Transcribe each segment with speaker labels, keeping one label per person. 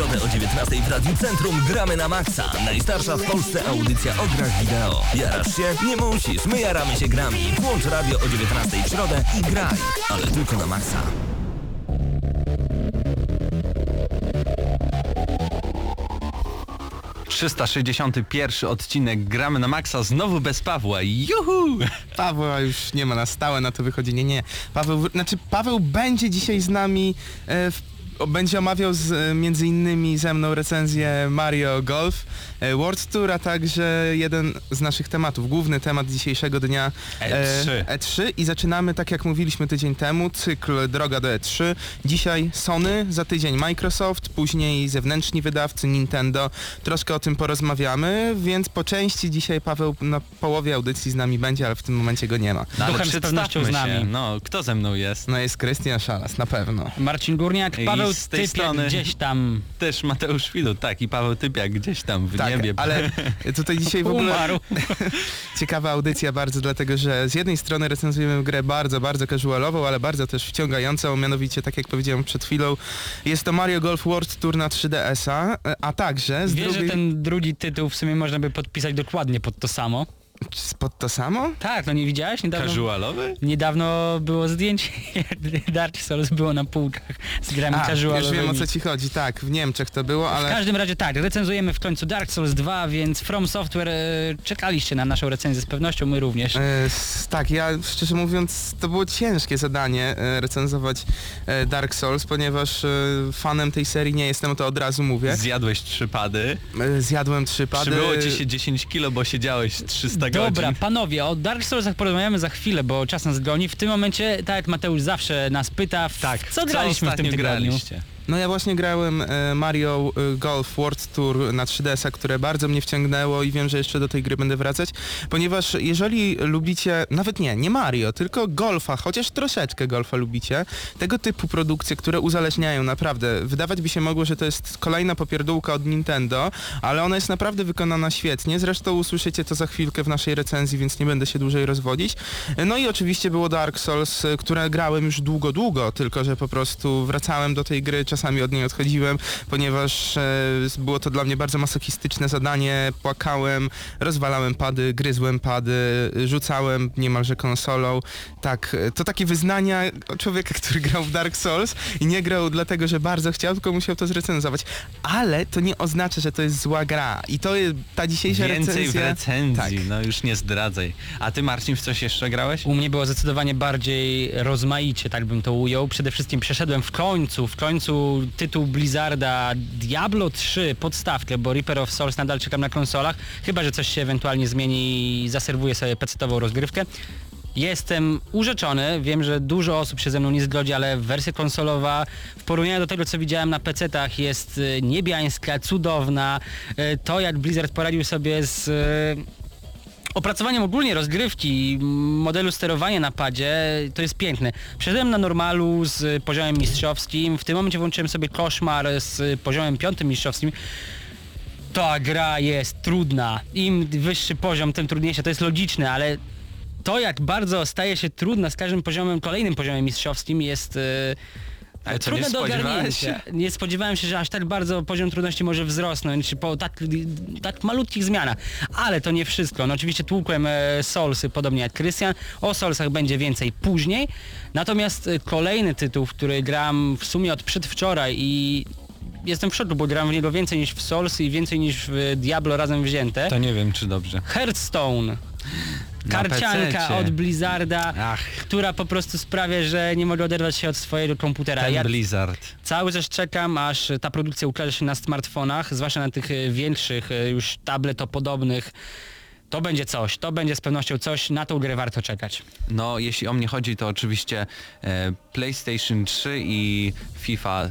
Speaker 1: W środę o 19 w Radiu Centrum gramy na maksa. Najstarsza w Polsce audycja o grach wideo. Jarasz się? Nie musisz, my jaramy się grami. Włącz radio o 19 w środę i graj. Ale tylko na maksa.
Speaker 2: ...361 odcinek Gramy na Maxa, znowu bez Pawła. Juhu!
Speaker 3: Pawła już nie ma na stałe, na to wychodzi. Nie, nie. Paweł, znaczy Paweł będzie dzisiaj z nami, e, w, będzie omawiał z, między innymi ze mną recenzję Mario Golf World Tour, a także jeden z naszych tematów, główny temat dzisiejszego dnia
Speaker 2: E3.
Speaker 3: E, E3 i zaczynamy tak jak mówiliśmy tydzień temu, cykl Droga do E3. Dzisiaj Sony, za tydzień Microsoft, później zewnętrzni wydawcy Nintendo. Troszkę o tym porozmawiamy, więc po części dzisiaj Paweł na połowie audycji z nami będzie, ale w tym momencie go nie ma.
Speaker 2: No, ale
Speaker 4: Duchem z pewnością z nami.
Speaker 2: Się. No, kto ze mną jest?
Speaker 3: No jest Krystian Szalas, na pewno.
Speaker 4: Marcin Górniak,
Speaker 2: I
Speaker 4: Paweł
Speaker 2: z tej
Speaker 4: Typiak
Speaker 2: strony-
Speaker 4: gdzieś tam
Speaker 2: Też Mateusz Widut, tak, i Paweł Typiak gdzieś tam w
Speaker 3: Tak,
Speaker 2: niebie.
Speaker 3: ale tutaj dzisiaj w ogóle
Speaker 4: umarł.
Speaker 3: ciekawa audycja bardzo, dlatego że z jednej strony recenzujemy grę bardzo, bardzo casualową, ale bardzo też wciągającą, mianowicie, tak jak powiedziałem przed chwilą, jest to Mario Golf World Tour na 3DS-a, a także z
Speaker 4: Wiesz,
Speaker 3: drugiej...
Speaker 4: że ten drugi tytuł w sumie można by podpisać dokładnie pod to samo?
Speaker 3: Pod to samo?
Speaker 4: Tak, no nie widziałeś? Niedawno,
Speaker 2: Casualowy?
Speaker 4: niedawno było zdjęcie, Dark Souls było na półkach z grami
Speaker 3: A, już
Speaker 4: casualowymi.
Speaker 3: wiem o co ci chodzi, tak, w Niemczech to było,
Speaker 4: W
Speaker 3: ale...
Speaker 4: każdym razie tak, recenzujemy w końcu Dark Souls 2, więc From Software e, czekaliście na naszą recenzję z pewnością, my również.
Speaker 3: E, s- tak, ja szczerze mówiąc to było ciężkie zadanie e, recenzować e, Dark Souls, ponieważ e, fanem tej serii nie jestem, to od razu mówię.
Speaker 2: Zjadłeś trzy pady.
Speaker 3: E, Zjadłem trzy pady.
Speaker 2: Przybyło ci się 10 kilo, bo siedziałeś 300
Speaker 4: Dobra,
Speaker 2: godzin.
Speaker 4: panowie, o Dark Soulsach porozmawiamy za chwilę, bo czas nas goni. W tym momencie, tak jak Mateusz zawsze nas pyta, w
Speaker 2: Tak,
Speaker 4: co graliśmy w tym tygodniu?
Speaker 2: graliście?
Speaker 3: No ja właśnie grałem e, Mario e, Golf World Tour na 3DS-a, które bardzo mnie wciągnęło i wiem, że jeszcze do tej gry będę wracać, ponieważ jeżeli lubicie, nawet nie, nie Mario, tylko golfa, chociaż troszeczkę golfa lubicie, tego typu produkcje, które uzależniają naprawdę, wydawać by się mogło, że to jest kolejna popierdółka od Nintendo, ale ona jest naprawdę wykonana świetnie, zresztą usłyszycie to za chwilkę w naszej recenzji, więc nie będę się dłużej rozwodzić. No i oczywiście było Dark Souls, które grałem już długo, długo, tylko że po prostu wracałem do tej gry, czasami od niej odchodziłem, ponieważ e, było to dla mnie bardzo masochistyczne zadanie, płakałem, rozwalałem pady, gryzłem pady, rzucałem niemalże konsolą. Tak, e, to takie wyznania człowieka, który grał w Dark Souls i nie grał dlatego, że bardzo chciał, tylko musiał to zrecenzować. Ale to nie oznacza, że to jest zła gra. I to jest ta dzisiejsza
Speaker 2: Więcej w
Speaker 3: recenzja...
Speaker 2: recenzji,
Speaker 3: Tak.
Speaker 2: no już nie zdradzaj. A ty Marcin w coś jeszcze grałeś?
Speaker 4: U mnie było zdecydowanie bardziej rozmaicie, tak bym to ujął. Przede wszystkim przeszedłem w końcu, w końcu tytuł Blizzarda Diablo 3 podstawkę, bo Reaper of Souls nadal czekam na konsolach, chyba że coś się ewentualnie zmieni i zaserwuję sobie PC-tową rozgrywkę. Jestem urzeczony, wiem, że dużo osób się ze mną nie zgodzi, ale wersja konsolowa w porównaniu do tego, co widziałem na PC-tach jest y, niebiańska, cudowna. Y, To jak Blizzard poradził sobie z y, opracowaniem ogólnie rozgrywki, modelu sterowania na padzie, to jest piękne. Przeszedłem na normalu z poziomem mistrzowskim, w tym momencie włączyłem sobie koszmar z poziomem piątym mistrzowskim. Ta gra jest trudna. Im wyższy poziom, tym trudniejsza. To jest logiczne, ale to jak bardzo staje się trudna z każdym poziomem, kolejnym poziomem mistrzowskim jest... e,
Speaker 2: Ale co,
Speaker 4: Trudne
Speaker 2: nie
Speaker 4: do ogarnięcia. Nie spodziewałem się, że aż tak bardzo poziom trudności może wzrosnąć po tak, tak malutkich zmianach. Ale to nie wszystko. No oczywiście tłukłem e, Soulsy, podobnie jak Krystian. O Soulsach będzie więcej później. Natomiast e, kolejny tytuł, w który gram w sumie od przedwczoraj i jestem w szoku, bo gram w niego więcej niż w Souls i więcej niż w Diablo razem wzięte.
Speaker 2: To nie wiem czy dobrze.
Speaker 4: Hearthstone. Karcianka od Blizzarda,
Speaker 2: Ach,
Speaker 4: która po prostu sprawia, że nie mogę oderwać się od swojego komputera.
Speaker 2: ten
Speaker 4: Ja
Speaker 2: Blizzard.
Speaker 4: Cały czas czekam, aż ta produkcja ukaże się na smartfonach, zwłaszcza na tych e, większych, e, już tabletopodobnych. To będzie coś, to będzie z pewnością coś, na tą grę warto czekać.
Speaker 2: No, jeśli o mnie chodzi, to oczywiście e, PlayStation 3 i FIFA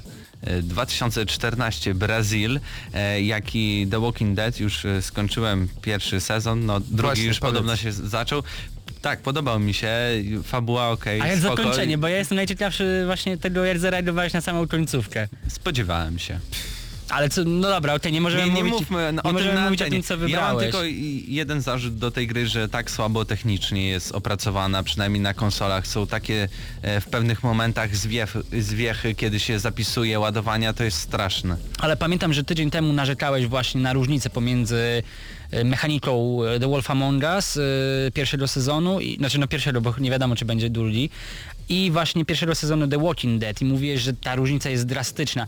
Speaker 2: 2014 Brazil, e, jak i The Walking Dead. Już e, skończyłem pierwszy sezon, no drugi
Speaker 3: Właśnie,
Speaker 2: już
Speaker 3: powiedz.
Speaker 2: podobno się zaczął. Tak, podobał mi się, fabuła okej,
Speaker 4: A jak
Speaker 2: spoko.
Speaker 4: zakończenie, bo ja jestem najciekawszy właśnie tego jak zareagowałeś na samą końcówkę.
Speaker 2: Spodziewałem się.
Speaker 4: Ale co, no dobra, okej, nie możemy
Speaker 2: Nie, nie
Speaker 4: mówić,
Speaker 2: mówmy no,
Speaker 4: nie
Speaker 2: o tym
Speaker 4: możemy
Speaker 2: na
Speaker 4: mówić o tym, co
Speaker 2: Ja mam
Speaker 4: wybrałeś.
Speaker 2: tylko i- jeden zarzut do tej gry, że tak słabo technicznie jest opracowana, przynajmniej na konsolach. Są takie e, w pewnych momentach zwiech, zwiechy, kiedy się zapisuje ładowania, to jest straszne.
Speaker 4: Ale pamiętam, że tydzień temu narzekałeś właśnie na różnicę pomiędzy e, mechaniką e, The Wolf Among Us e, pierwszego sezonu, i, znaczy no pierwszego, bo nie wiadomo czy będzie drugi, i właśnie pierwszego sezonu The Walking Dead i mówiłeś, że ta różnica jest drastyczna.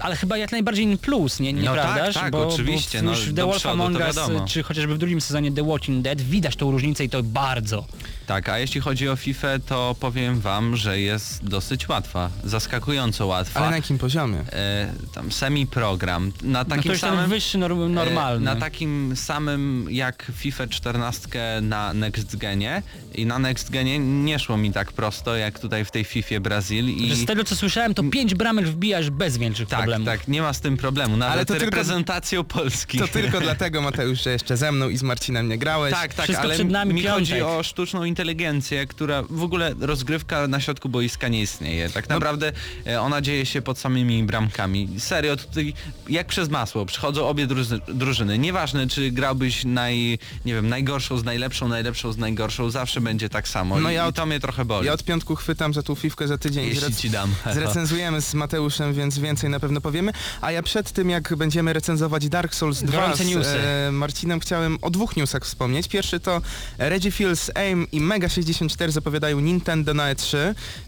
Speaker 4: Ale chyba jak najbardziej plus, nie,
Speaker 2: No
Speaker 4: nieprawdaż?
Speaker 2: tak, tak,
Speaker 4: bo,
Speaker 2: oczywiście,
Speaker 4: Bo
Speaker 2: no,
Speaker 4: już w The Wolf
Speaker 2: przodu,
Speaker 4: Among Us, czy chociażby w drugim sezonie The Walking Dead widać tą różnicę i to bardzo.
Speaker 2: Tak, a jeśli chodzi o FIFA, to powiem wam, że jest dosyć łatwa, zaskakująco łatwa.
Speaker 3: Ale na jakim poziomie?
Speaker 2: e, tam semi-program. Na
Speaker 4: No to
Speaker 2: takim
Speaker 4: ten
Speaker 2: samym...
Speaker 4: wyższy norm, normalny.
Speaker 2: E, Na takim samym jak FIFA 14 na Next Genie i na Next Genie nie szło mi tak prosto jak tutaj w tej FIFA Brazil i
Speaker 4: Z tego co słyszałem, to pięć bramek wbijasz bez większych
Speaker 2: tak,
Speaker 4: problemów.
Speaker 2: tak, nie ma z tym problemu, nawet
Speaker 3: Ale to tylko-
Speaker 2: reprezentacją Polski.
Speaker 3: To tylko dlatego, Mateusz, że jeszcze ze mną i z Marcinem nie grałeś.
Speaker 2: Tak, tak,
Speaker 4: Wszystko
Speaker 2: ale
Speaker 4: przed nami
Speaker 2: mi
Speaker 4: piątek.
Speaker 2: chodzi o sztuczną inteligencję, która w ogóle rozgrywka na środku boiska nie istnieje.
Speaker 4: No.
Speaker 2: Tak naprawdę e, ona dzieje się pod samymi bramkami. Serio, tutaj jak przez masło przychodzą obie drużyny. Nieważne, czy grałbyś naj, nie wiem, najgorszą z najlepszą, najlepszą z najgorszą, zawsze będzie tak samo.
Speaker 3: No
Speaker 2: I,
Speaker 3: ja
Speaker 2: i
Speaker 3: od-
Speaker 2: to mnie trochę boli.
Speaker 3: Ja od piątku chwytam za tą fifkę za tydzień.
Speaker 2: Jeśli
Speaker 3: Zrec-
Speaker 2: ci dam.
Speaker 3: Zrecenzujemy z Mateuszem, więc więcej na pewno powiemy. A ja przed tym, jak będziemy recenzować Dark Souls 2
Speaker 4: Gorące
Speaker 3: z
Speaker 4: newsy.
Speaker 3: e, Marcinem, chciałem o dwóch newsach wspomnieć. Pierwszy to Reggie Fils AIM i Mega64 zapowiadają Nintendo na E3.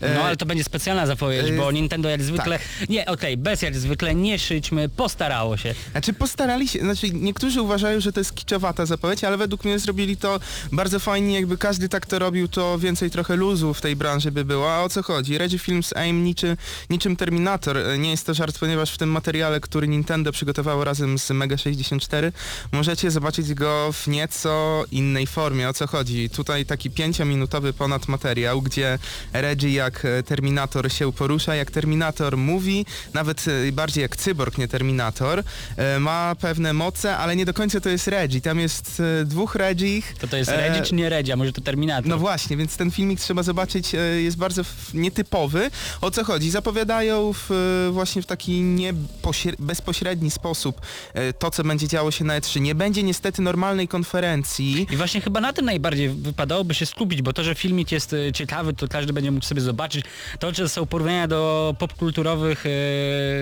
Speaker 3: E,
Speaker 4: No ale to będzie specjalna zapowiedź,
Speaker 3: e,
Speaker 4: bo Nintendo jak zwykle...
Speaker 2: tak.
Speaker 4: Nie, okej, bez jak zwykle, nie szyćmy, postarało się.
Speaker 3: Znaczy postarali się, znaczy niektórzy uważają, że to jest kiczowata zapowiedź, ale według mnie zrobili to bardzo fajnie, jakby każdy tak to robił, to więcej trochę luzu w tej branży by było. A o co chodzi? Reggie Films AIM niczy, niczym Terminator. E, Nie jest to żart, ponieważ w tym materiale, który Nintendo przygotowało razem z Mega 64, możecie zobaczyć go w nieco innej formie. O co chodzi? Tutaj taki pięciominutowy ponad materiał, gdzie Reggie jak e, Terminator się porusza, jak Terminator mówi, nawet e, bardziej jak cyborg, nie Terminator, e, ma pewne moce, ale nie do końca to jest Reggie. Tam jest dwóch Reggich.
Speaker 4: To to jest Reggie czy nie Reggie, a może to Terminator?
Speaker 3: No właśnie, więc ten filmik trzeba zobaczyć, jest bardzo nietypowy. O co chodzi? Zapowiadają w, właśnie w taki nie pośre- bezpośredni sposób e, to, co będzie działo się na E3. Nie będzie niestety normalnej konferencji.
Speaker 4: I właśnie chyba na tym najbardziej wypadałoby się skupić, bo to, że filmik jest e, ciekawy, to każdy będzie mógł sobie zobaczyć. To, że są porównania do popkulturowych e,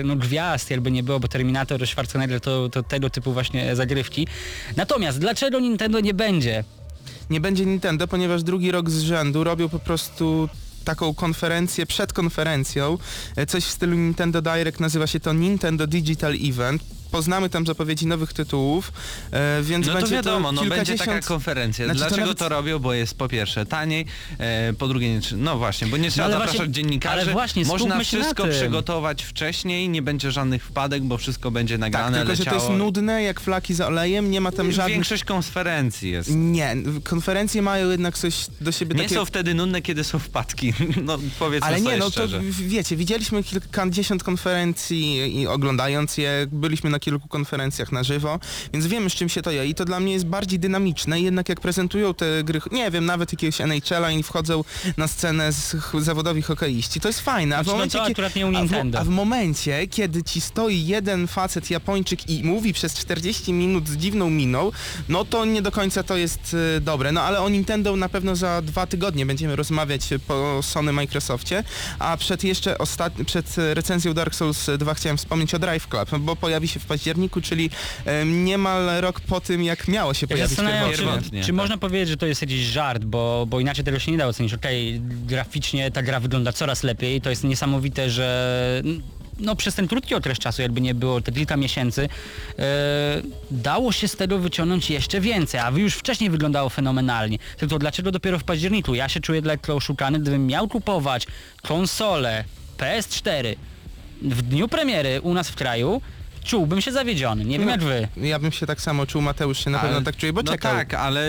Speaker 4: no, gwiazd, jakby nie było, bo Terminator, Schwarzenegger to, to tego typu właśnie zagrywki. Natomiast dlaczego Nintendo nie będzie?
Speaker 3: nie będzie Nintendo, ponieważ drugi rok z rzędu robią po prostu taką konferencję przed konferencją. E, Coś w stylu Nintendo Direct, nazywa się to Nintendo Digital Event. Poznamy tam zapowiedzi nowych tytułów, e, więc
Speaker 2: No to
Speaker 3: będzie
Speaker 2: wiadomo, no będzie taka konferencja.
Speaker 3: Znaczy, to
Speaker 2: Dlaczego to,
Speaker 3: nawet-
Speaker 2: robią? Bo jest po pierwsze taniej, e, po drugie nie, no właśnie, bo nie trzeba
Speaker 4: ale
Speaker 2: zapraszać
Speaker 4: właśnie-
Speaker 2: dziennikarzy.
Speaker 4: ale właśnie,
Speaker 2: Można wszystko przygotować wcześniej, nie będzie żadnych wpadek, bo wszystko będzie
Speaker 3: Tak,
Speaker 2: nagrane,
Speaker 3: tylko że to
Speaker 2: leciało.
Speaker 3: jest nudne, jak flaki z olejem, nie ma tam żadnych...
Speaker 2: Większość konferencji jest.
Speaker 3: Nie, konferencje mają jednak coś do siebie
Speaker 2: Nie
Speaker 3: takie...
Speaker 2: są wtedy nudne, kiedy są wpadki. No powiedzmy
Speaker 3: Ale
Speaker 2: sobie
Speaker 3: nie, no to
Speaker 2: szczerze.
Speaker 3: w- wiecie, widzieliśmy kilkadziesiąt konferencji i oglądając je, byliśmy na kilku konferencjach na żywo, więc wiemy z czym się to je. I to dla mnie jest bardziej dynamiczne, jednak jak prezentują te gry, nie wiem, nawet jakiegoś NHL-a i wchodzą na scenę z zawodowi hokeiści, to jest fajne, a w
Speaker 4: Znaczy, no
Speaker 3: momencie,
Speaker 4: to
Speaker 3: kie-
Speaker 4: akurat nie u
Speaker 3: a w, a w momencie, kiedy ci stoi jeden facet Japończyk i mówi przez 40 minut z dziwną miną, no to nie do końca to jest y, dobre. No ale o Nintendo na pewno za dwa tygodnie będziemy rozmawiać y, po Sony Microsoftie, a przed jeszcze ostat... przed recenzją Dark Souls 2 chciałem wspomnieć o Drive Club, bo pojawi się w październiku, czyli em, niemal rok po tym, jak miało się
Speaker 4: Ja
Speaker 3: pojawić
Speaker 4: zastanawiam,
Speaker 3: pierwotnie.
Speaker 4: czy, czy
Speaker 2: tak.
Speaker 4: można powiedzieć, że to jest jakiś żart, bo, bo inaczej tego się nie da ocenić. Okej, graficznie ta gra wygląda coraz lepiej, to jest niesamowite, że no, przez ten krótki okres czasu, jakby nie było, te kilka miesięcy, e, dało się z tego wyciągnąć jeszcze więcej, a już wcześniej wyglądało fenomenalnie. Tylko dlaczego dopiero w październiku? Ja się czuję lekko oszukany, gdybym miał kupować konsolę PS4 w dniu premiery u nas w kraju, czułbym się zawiedziony. Nie wiem
Speaker 3: No.
Speaker 4: jak wy.
Speaker 3: Ja bym się tak samo czuł, Mateusz się na pewno
Speaker 5: Ale-
Speaker 3: tak czuje, bo
Speaker 5: no
Speaker 3: czekał.
Speaker 5: tak, ale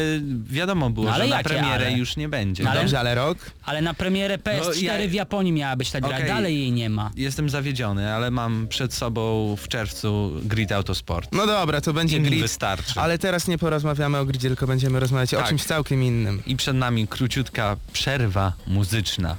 Speaker 5: wiadomo było,
Speaker 4: No ale
Speaker 5: że na
Speaker 4: jakie
Speaker 5: premierę
Speaker 4: ale?
Speaker 5: już nie będzie.
Speaker 4: No ale-
Speaker 3: Dobrze, ale rok?
Speaker 4: Ale na premierę PS4
Speaker 5: No, ja-
Speaker 4: w Japonii miała być ta gra,
Speaker 5: Okej.
Speaker 4: dalej jej nie ma.
Speaker 5: Jestem zawiedziony, ale mam przed sobą w czerwcu Grid Autosport.
Speaker 3: No dobra, to będzie grid.
Speaker 5: wystarczy.
Speaker 3: Ale teraz nie porozmawiamy o gridzie, tylko będziemy rozmawiać o
Speaker 5: Tak.
Speaker 3: czymś całkiem innym.
Speaker 5: I przed nami króciutka przerwa muzyczna.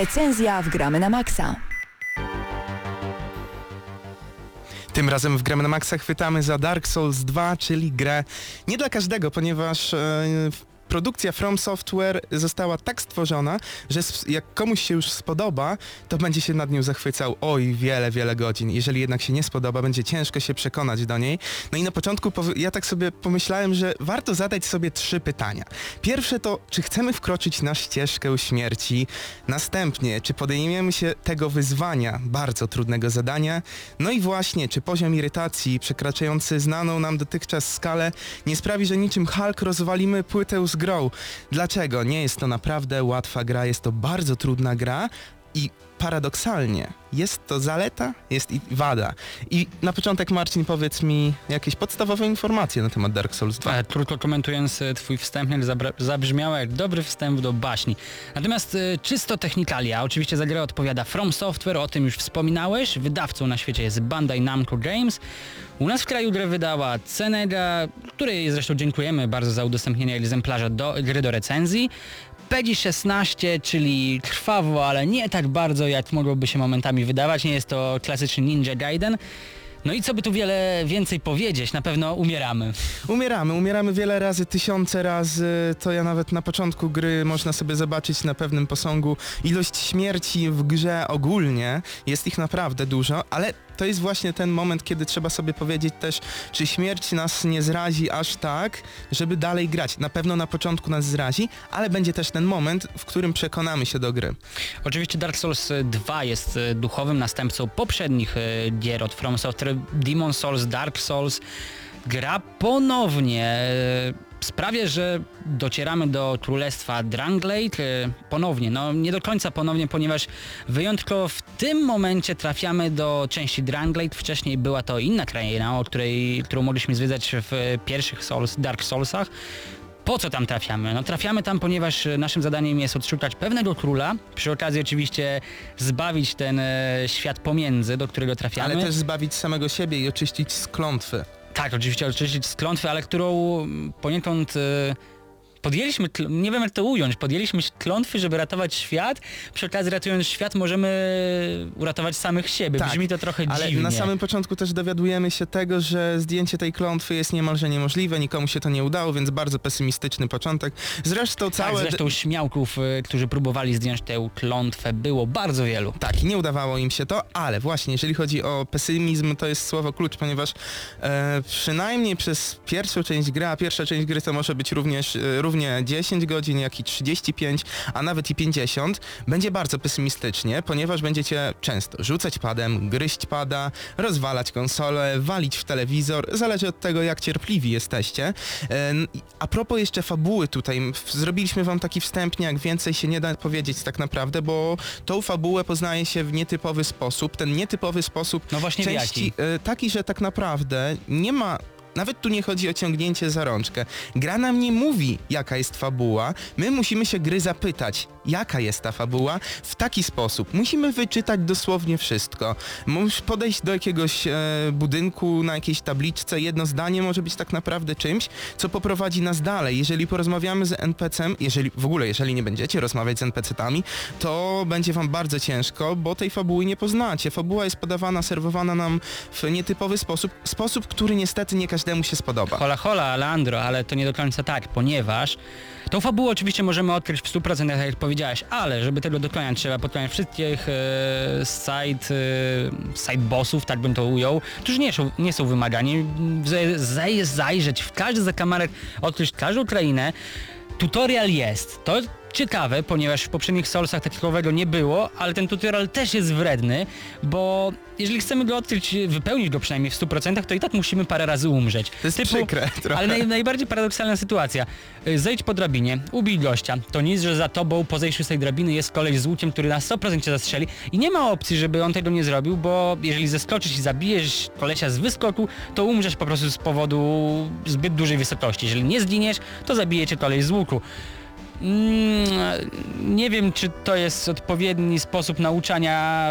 Speaker 6: Recenzja w Gramy na Maxa.
Speaker 3: Tym razem w Gramy na Maxa chwytamy za Dark Souls 2, czyli grę nie dla każdego, ponieważ e, produkcja From Software została tak stworzona, że jak komuś się już spodoba, to będzie się nad nią zachwycał oj wiele, wiele godzin. Jeżeli jednak się nie spodoba, będzie ciężko się przekonać do niej. No i na początku ja tak sobie pomyślałem, że warto zadać sobie trzy pytania. Pierwsze to, czy chcemy wkroczyć na ścieżkę śmierci? Następnie, czy podejmiemy się tego wyzwania, bardzo trudnego zadania? No i właśnie, czy poziom irytacji przekraczający znaną nam dotychczas skalę nie sprawi, że niczym Hulk rozwalimy płytę z Dlaczego? Nie jest to naprawdę łatwa gra, jest to bardzo trudna gra i paradoksalnie jest to zaleta, jest i wada. I na początek Marcin powiedz mi jakieś podstawowe informacje na temat Dark Souls 2.
Speaker 4: E, Krótko komentując e, twój wstęp, zabrzmiało jak dobry wstęp do baśni. Natomiast e, czysto technikalia, oczywiście za grę odpowiada From Software, o tym już wspominałeś, wydawcą na świecie jest Bandai Namco Games. U nas w kraju grę wydała Cenega, której zresztą dziękujemy bardzo za udostępnienie egzemplarza do gry do recenzji. PEGI 16, czyli krwawo, ale nie tak bardzo jak mogłoby się momentami wydawać. Nie jest to klasyczny Ninja Gaiden. No i co by tu wiele więcej powiedzieć, na pewno umieramy.
Speaker 3: Umieramy, umieramy wiele razy, tysiące razy. To ja nawet na początku gry można sobie zobaczyć na pewnym posągu ilość śmierci w grze ogólnie. Jest ich naprawdę dużo, ale to jest właśnie ten moment, kiedy trzeba sobie powiedzieć też, czy śmierć nas nie zrazi aż tak, żeby dalej grać. Na pewno na początku nas zrazi, ale będzie też ten moment, w którym przekonamy się do gry.
Speaker 4: Oczywiście Dark Souls 2 jest e, duchowym następcą poprzednich e, gier od From Software, Demon Souls, Dark Souls. Gra ponownie e, sprawia, że docieramy do królestwa Dranglade e, ponownie, no nie do końca ponownie, ponieważ wyjątkowo w tym momencie trafiamy do części Dranglade. Wcześniej była to inna kraina, o której, którą mogliśmy zwiedzać w pierwszych Souls, Dark Soulsach. Po co tam trafiamy? No trafiamy tam, ponieważ naszym zadaniem jest odszukać pewnego króla, przy okazji oczywiście zbawić ten e, świat pomiędzy, do którego trafiamy.
Speaker 3: Ale też zbawić samego siebie i oczyścić z klątwy.
Speaker 4: Tak, oczywiście oczyścić z klątwy, ale którą poniekąd e, podjęliśmy, nie wiem jak to ująć, podjęliśmy klątwy, żeby ratować świat. Przy okazji ratując świat możemy uratować samych siebie.
Speaker 3: Tak,
Speaker 4: Brzmi to trochę
Speaker 3: Ale
Speaker 4: dziwnie.
Speaker 3: na samym początku też dowiadujemy się tego, że zdjęcie tej klątwy jest niemalże niemożliwe, nikomu się to nie udało, więc bardzo pesymistyczny początek. Zresztą
Speaker 4: tak,
Speaker 3: całe...
Speaker 4: zresztą śmiałków, e, którzy próbowali zdjąć tę klątwę było bardzo wielu.
Speaker 3: Tak, nie udawało im się to, ale właśnie jeżeli chodzi o pesymizm, to jest słowo klucz, ponieważ e, przynajmniej przez pierwszą część gry, a pierwsza część gry to może być również e, równie 10 godzin, jak i 35, a nawet i 50, będzie bardzo pesymistycznie, ponieważ będziecie często rzucać padem, gryźć pada, rozwalać konsolę, walić w telewizor, zależy od tego, jak cierpliwi jesteście. A propos jeszcze fabuły tutaj, zrobiliśmy wam taki wstępnie, jak więcej się nie da powiedzieć tak naprawdę, bo tą fabułę poznaje się w nietypowy sposób. Ten nietypowy sposób
Speaker 4: No właśnie
Speaker 3: części e, taki, że tak naprawdę nie ma nawet tu nie chodzi o ciągnięcie za rączkę. Gra nam nie mówi, jaka jest fabuła. My musimy się gry zapytać, jaka jest ta fabuła w taki sposób. Musimy wyczytać dosłownie wszystko. Musisz podejść do jakiegoś e, budynku na jakiejś tabliczce. Jedno zdanie może być tak naprawdę czymś, co poprowadzi nas dalej. Jeżeli porozmawiamy z NPC-em, jeżeli w ogóle, jeżeli nie będziecie rozmawiać z NPC-tami, to będzie wam bardzo ciężko, bo tej fabuły nie poznacie. Fabuła jest podawana, serwowana nam w nietypowy sposób, sposób, który niestety nie każdemu się spodoba.
Speaker 4: Hola hola, Alejandro, ale to nie do końca tak, ponieważ tą fabułę oczywiście możemy odkryć w 100%, tak jak powiedziałeś, ale żeby tego dokonać, trzeba pokonać wszystkich e, side, e, side bossów, tak bym to ujął, którzy nie są, nie są wymagani. Zajrzeć w każdy zakamarek, odkryć każdą krainę. Tutorial jest. To ciekawe, ponieważ w poprzednich Soulsach takowego nie było, ale ten tutorial też jest wredny, bo jeżeli chcemy go odkryć, wypełnić go przynajmniej w 100%, to i tak musimy parę razy umrzeć.
Speaker 3: To jest przykre trochę.
Speaker 4: Ale naj, najbardziej paradoksalna sytuacja. Y, Zejdź po drabinie, ubij gościa. To nic, że za tobą po zejściu z tej drabiny jest koleś z łukiem, który na 100% cię zastrzeli i nie ma opcji, żeby on tego nie zrobił, bo jeżeli zeskoczysz i zabijesz kolesia z wyskoku, to umrzesz po prostu z powodu zbyt dużej wysokości. Jeżeli nie zginiesz, to zabije cię koleś z łuku. Mm, nie wiem, czy to jest odpowiedni sposób nauczania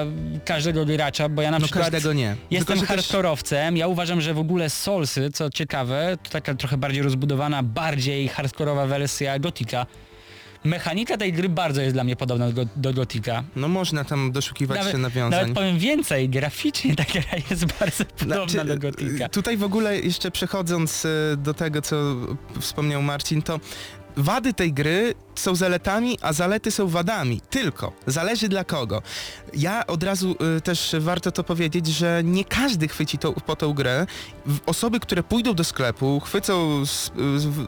Speaker 4: każdego gracza, bo ja na
Speaker 3: No
Speaker 4: przykład
Speaker 3: każdego nie.
Speaker 4: jestem
Speaker 3: Tylko,
Speaker 4: hardkorowcem. Ja uważam, że w ogóle Soulsy, co ciekawe, to taka trochę bardziej rozbudowana, bardziej hardkorowa wersja Gotika. Mechanika tej gry bardzo jest dla mnie podobna do, do Gotika.
Speaker 3: No można tam doszukiwać
Speaker 4: Nawet,
Speaker 3: się nawiązań.
Speaker 4: nawet powiem więcej, graficznie ta gra jest bardzo podobna
Speaker 3: Znaczy,
Speaker 4: do Gotika.
Speaker 3: y, Tutaj w ogóle jeszcze przechodząc y, do tego, co wspomniał Marcin, to wady tej gry są zaletami, a zalety są wadami. Tylko. Zależy dla kogo. Ja od razu y, też warto to powiedzieć, że nie każdy chwyci to, po tą grę. Osoby, które pójdą do sklepu, chwycą, z,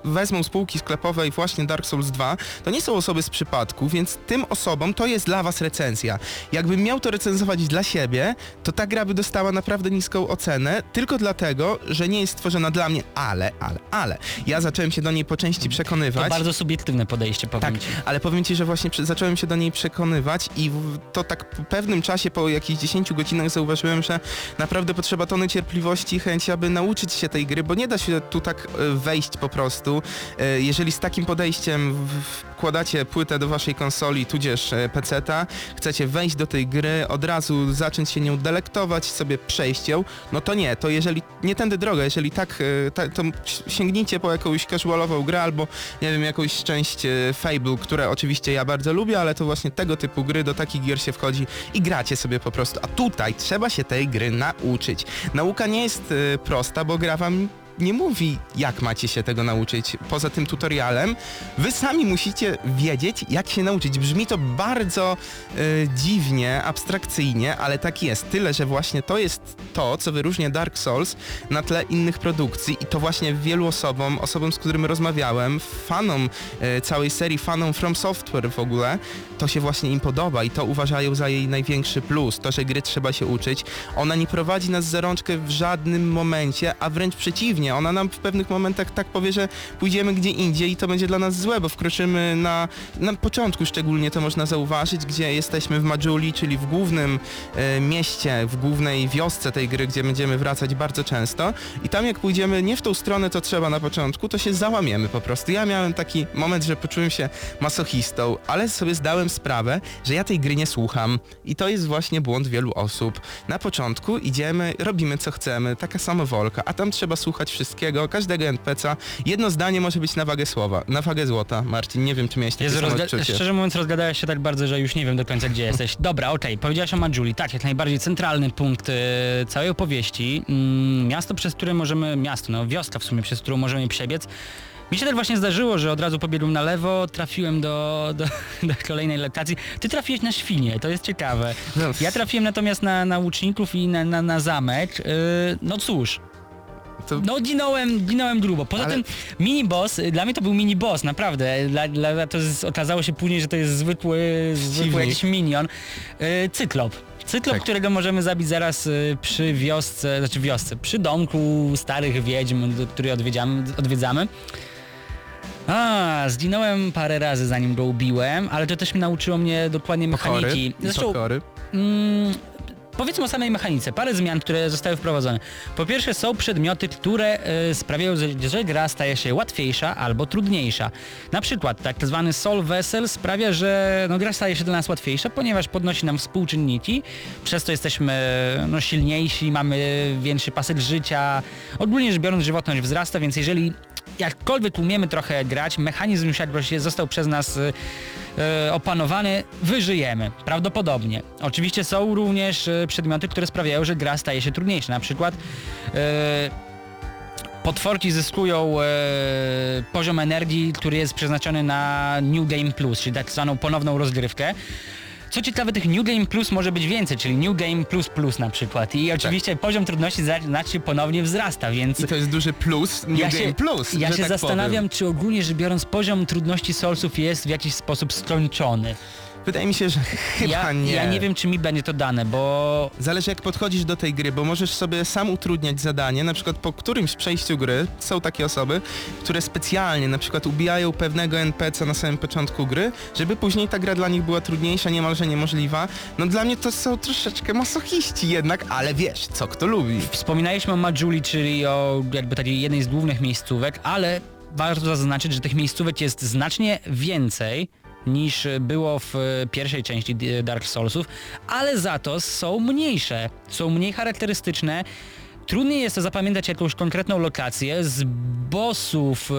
Speaker 3: wezmą z półki sklepowej właśnie Dark Souls 2, to nie są osoby z przypadku, więc tym osobom to jest dla was recenzja. Jakbym miał to recenzować dla siebie, to ta gra by dostała naprawdę niską ocenę, tylko dlatego, że nie jest stworzona dla mnie, ale, ale, ale. Ja zacząłem się do niej po części
Speaker 4: To
Speaker 3: przekonywać.
Speaker 4: bardzo subiektywne podejście, powiem
Speaker 3: Tak, ale powiem ci, że właśnie przy, zacząłem się do niej przekonywać i w, to tak po pewnym czasie, po jakichś 10 godzinach zauważyłem, że naprawdę potrzeba tony cierpliwości i chęci, aby nauczyć się tej gry, bo nie da się tu tak e, wejść po prostu. E, Jeżeli z takim podejściem w, wkładacie płytę do waszej konsoli, tudzież e, peceta, chcecie wejść do tej gry, od razu zacząć się nią delektować, sobie przejść ją, no to nie, to jeżeli, nie tędy droga, jeżeli tak, e, to sięgnijcie po jakąś casualową grę albo, nie wiem, jakąś część e, Fable, które oczywiście ja bardzo lubię, ale to właśnie tego typu gry, do takich gier się wchodzi i gracie sobie po prostu. A tutaj trzeba się tej gry nauczyć. Nauka nie jest prosta, bo gra wam nie mówi, jak macie się tego nauczyć. Poza tym tutorialem, wy sami musicie wiedzieć, jak się nauczyć. Brzmi to bardzo e, dziwnie, abstrakcyjnie, ale tak jest. Tyle, że właśnie to jest to, co wyróżnia Dark Souls na tle innych produkcji i to właśnie wielu osobom, osobom, z którymi rozmawiałem, fanom e, całej serii, fanom From Software w ogóle, to się właśnie im podoba i to uważają za jej największy plus. To, że gry trzeba się uczyć. Ona nie prowadzi nas za rączkę w żadnym momencie, a wręcz przeciwnie. Ona nam w pewnych momentach tak powie, że pójdziemy gdzie indziej i to będzie dla nas złe, bo wkroczymy na, na początku szczególnie to można zauważyć, gdzie jesteśmy w Majuli, czyli w głównym e, mieście, w głównej wiosce tej gry, gdzie będziemy wracać bardzo często i tam jak pójdziemy nie w tą stronę, to trzeba na początku, to się załamiemy po prostu. Ja miałem taki moment, że poczułem się masochistą, ale sobie zdałem sprawę, że ja tej gry nie słucham i to jest właśnie błąd wielu osób. Na początku idziemy, robimy co chcemy, taka samowolka, a tam trzeba słuchać wszystkiego, każdego NPC'a. Jedno zdanie może być na wagę słowa, na wagę złota. Marcin, nie wiem, czy miałeś takie
Speaker 4: Jezu, rozga- szczerze mówiąc rozgadałeś się tak bardzo, że już nie wiem do końca gdzie jesteś. Dobra, okej, powiedziałaś o Majuli, tak, jak najbardziej centralny punkt e, całej opowieści. Mm, miasto, przez które możemy, miasto, no wioska w sumie, przez którą możemy przebiec. Mi się tak właśnie zdarzyło, że od razu pobiegłem na lewo, trafiłem do, do, do kolejnej lokacji. Ty trafiłeś na świnie, to jest ciekawe.
Speaker 3: No,
Speaker 4: Ja trafiłem natomiast na, na łuczników i na, na, na zamek. Yy, no cóż,
Speaker 3: To-
Speaker 4: no ginąłem, ginąłem grubo. Poza
Speaker 3: Ale-
Speaker 4: tym mini boss, y, dla mnie to był mini boss, naprawdę. Dla, dla, to jest, okazało się później, że to jest zwykły, zwykły jakiś minion. Yy, cyklop. Cyklop,
Speaker 3: Tak.
Speaker 4: którego możemy zabić zaraz y, przy wiosce, znaczy wiosce, przy domku starych wiedźm, który odwiedzamy, odwiedzamy. A, zginąłem parę razy zanim go ubiłem, ale to też mi nauczyło mnie dokładnie
Speaker 3: Pokory
Speaker 4: mechaniki.
Speaker 3: i
Speaker 4: Zresztą
Speaker 3: pokory.
Speaker 4: Mm, powiedzmy o samej mechanice. Parę zmian, które zostały wprowadzone. Po pierwsze są przedmioty, które y, sprawiają, że, gra staje się łatwiejsza albo trudniejsza. Na przykład tak zwany Soul Vessel sprawia, że no, gra staje się dla nas łatwiejsza, ponieważ podnosi nam współczynniki, przez to jesteśmy no, silniejsi, mamy większy pasek życia. Ogólnie rzecz biorąc żywotność wzrasta, więc jeżeli jakkolwiek umiemy trochę grać, mechanizm się został przez nas y, y, opanowany, wyżyjemy. Prawdopodobnie. Oczywiście są również y, przedmioty, które sprawiają, że gra staje się trudniejsza. Na przykład y, potworki zyskują e, poziom energii, który jest przeznaczony na New Game Plus, czyli tak zwaną ponowną rozgrywkę. Co ciekawe, tych New Game Plus może być więcej, czyli New Game Plus Plus na przykład. I oczywiście poziom trudności znacznie ponownie wzrasta, więc
Speaker 3: I to jest duży plus, New
Speaker 4: ja
Speaker 3: Game
Speaker 4: się,
Speaker 3: Plus,
Speaker 4: ja się
Speaker 3: tak
Speaker 4: zastanawiam,
Speaker 3: powiem.
Speaker 4: czy ogólnie rzecz biorąc poziom trudności Soulsów jest w jakiś sposób skończony.
Speaker 3: Wydaje mi się, że chyba
Speaker 4: Ja
Speaker 3: nie.
Speaker 4: ja nie wiem, czy mi będzie to dane, bo
Speaker 3: Zależy jak podchodzisz do tej gry, bo możesz sobie sam utrudniać zadanie, na przykład po którymś przejściu gry są takie osoby, które specjalnie na przykład ubijają pewnego NPC na samym początku gry, żeby później ta gra dla nich była trudniejsza, niemalże niemożliwa. No dla mnie to są troszeczkę masochiści jednak, ale wiesz, co kto lubi.
Speaker 4: Wspominaliśmy o Majuli, czyli o jakby takiej jednej z głównych miejscówek, ale warto zaznaczyć, że tych miejscówek jest znacznie więcej niż było w pierwszej części Dark Soulsów, ale za to są mniejsze, są mniej charakterystyczne. Trudniej jest zapamiętać jakąś konkretną lokację. Z bossów, e,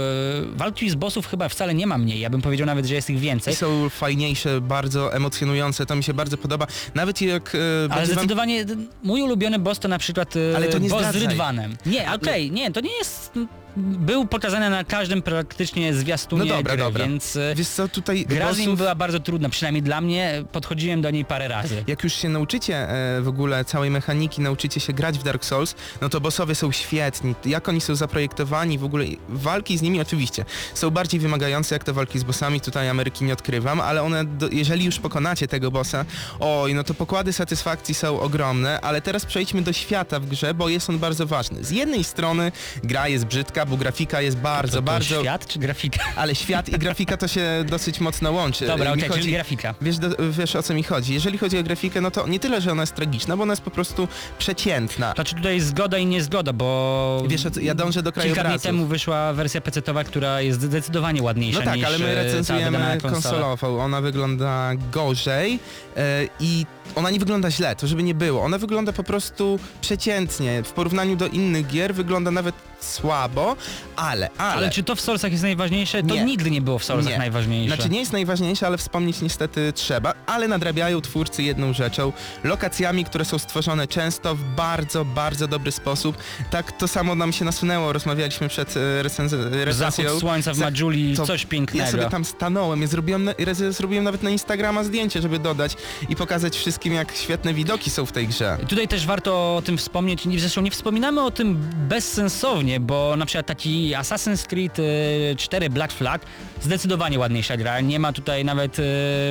Speaker 4: walki z bossów chyba wcale nie ma mniej. Ja bym powiedział nawet, że jest ich więcej.
Speaker 3: I są fajniejsze, bardzo emocjonujące, to mi się bardzo podoba. Nawet jak e,
Speaker 4: Ale
Speaker 3: wam...
Speaker 4: zdecydowanie d- mój ulubiony boss to na przykład e,
Speaker 3: Ale to nie
Speaker 4: boss z
Speaker 3: zdradzaj.
Speaker 4: Rydwanem. Nie, okej, nie, to nie jest... Był pokazany na każdym praktycznie zwiastunie
Speaker 3: No dobra,
Speaker 4: gry,
Speaker 3: dobra.
Speaker 4: więc e,
Speaker 3: Wiesz co, tutaj
Speaker 4: gra z nim
Speaker 3: bossów-
Speaker 4: była bardzo trudna, przynajmniej dla mnie. Podchodziłem do niej parę razy.
Speaker 3: Jak już się nauczycie e, w ogóle całej mechaniki, nauczycie się grać w Dark Souls, no to bossowie są świetni. Jak oni są zaprojektowani, w ogóle walki z nimi oczywiście są bardziej wymagające jak te walki z bossami, tutaj Ameryki nie odkrywam, ale one, do, jeżeli już pokonacie tego bossa, oj, no to pokłady satysfakcji są ogromne, ale teraz przejdźmy do świata w grze, bo jest on bardzo ważny. Z jednej strony gra jest brzydka, grafika, bo grafika jest bardzo,
Speaker 4: to, to
Speaker 3: bardzo...
Speaker 4: świat czy grafika?
Speaker 3: Ale świat i grafika to się dosyć mocno łączy.
Speaker 4: Dobra, okej, czyli grafika.
Speaker 3: Wiesz, do, wiesz o co mi chodzi. Jeżeli chodzi o grafikę, no to nie tyle, że ona jest tragiczna, bo ona jest po prostu przeciętna.
Speaker 4: Znaczy tutaj zgoda i niezgoda, bo
Speaker 3: Wiesz, ja dążę do
Speaker 4: kilka dni temu wyszła wersja PC-towa, która jest zdecydowanie ładniejsza
Speaker 3: No tak,
Speaker 4: niż
Speaker 3: ale
Speaker 4: e,
Speaker 3: my
Speaker 4: wydana
Speaker 3: recenzujemy konsolową. Ona wygląda gorzej e, i ona nie wygląda źle, to żeby nie było. Ona wygląda po prostu przeciętnie. W porównaniu do innych gier wygląda nawet słabo, ale, ale...
Speaker 4: Ale czy to w Soulsach jest najważniejsze? To
Speaker 3: Nie.
Speaker 4: nigdy nie było w Soulsach
Speaker 3: Nie.
Speaker 4: najważniejsze.
Speaker 3: Znaczy nie jest najważniejsze, ale wspomnieć niestety trzeba, ale nadrabiają twórcy jedną rzeczą, lokacjami, które są stworzone często w bardzo, bardzo dobry sposób. Tak to samo nam się nasunęło, rozmawialiśmy przed e, recenz- recenzją.
Speaker 4: Zachód słońca w
Speaker 3: Za-
Speaker 4: Majuli,
Speaker 3: to
Speaker 4: coś pięknego.
Speaker 3: Ja sobie tam stanąłem, ja zrobiłem, na, raz- zrobiłem nawet na Instagrama zdjęcie, żeby dodać i pokazać wszystkim, jak świetne widoki są w tej grze.
Speaker 4: Tutaj też warto o tym wspomnieć, zresztą nie wspominamy o tym bezsensownie, bo na przykład taki Assassin's Creed y, 4 Black Flag zdecydowanie ładniejsza gra, nie ma tutaj nawet y,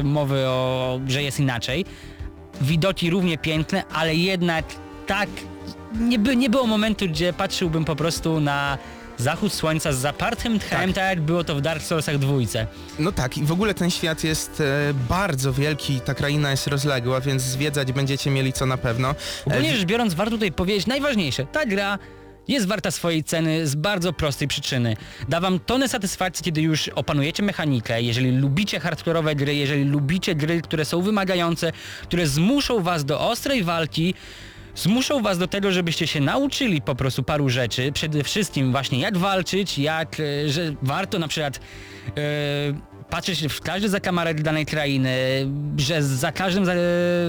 Speaker 4: mowy o, że jest inaczej. Widoki równie piękne, ale jednak tak nie, by, nie było momentu, gdzie patrzyłbym po prostu na zachód słońca z zapartym tchem, tak, jak było to w Dark Soulsach dwójce.
Speaker 3: No tak, i w ogóle ten świat jest e, bardzo wielki, ta kraina jest rozległa, więc zwiedzać będziecie mieli co na pewno.
Speaker 4: Ogólnie
Speaker 3: E,
Speaker 4: rzecz biorąc, warto tutaj powiedzieć najważniejsze. Ta gra jest warta swojej ceny z bardzo prostej przyczyny. Da wam tonę satysfakcji, kiedy już opanujecie mechanikę, jeżeli lubicie hardkorowe gry, jeżeli lubicie gry, które są wymagające, które zmuszą was do ostrej walki, zmuszą was do tego, żebyście się nauczyli po prostu paru rzeczy. Przede wszystkim właśnie jak walczyć, jak, e, że warto na przykład e, patrzeć w każdy zakamarek danej krainy, że za każdym za,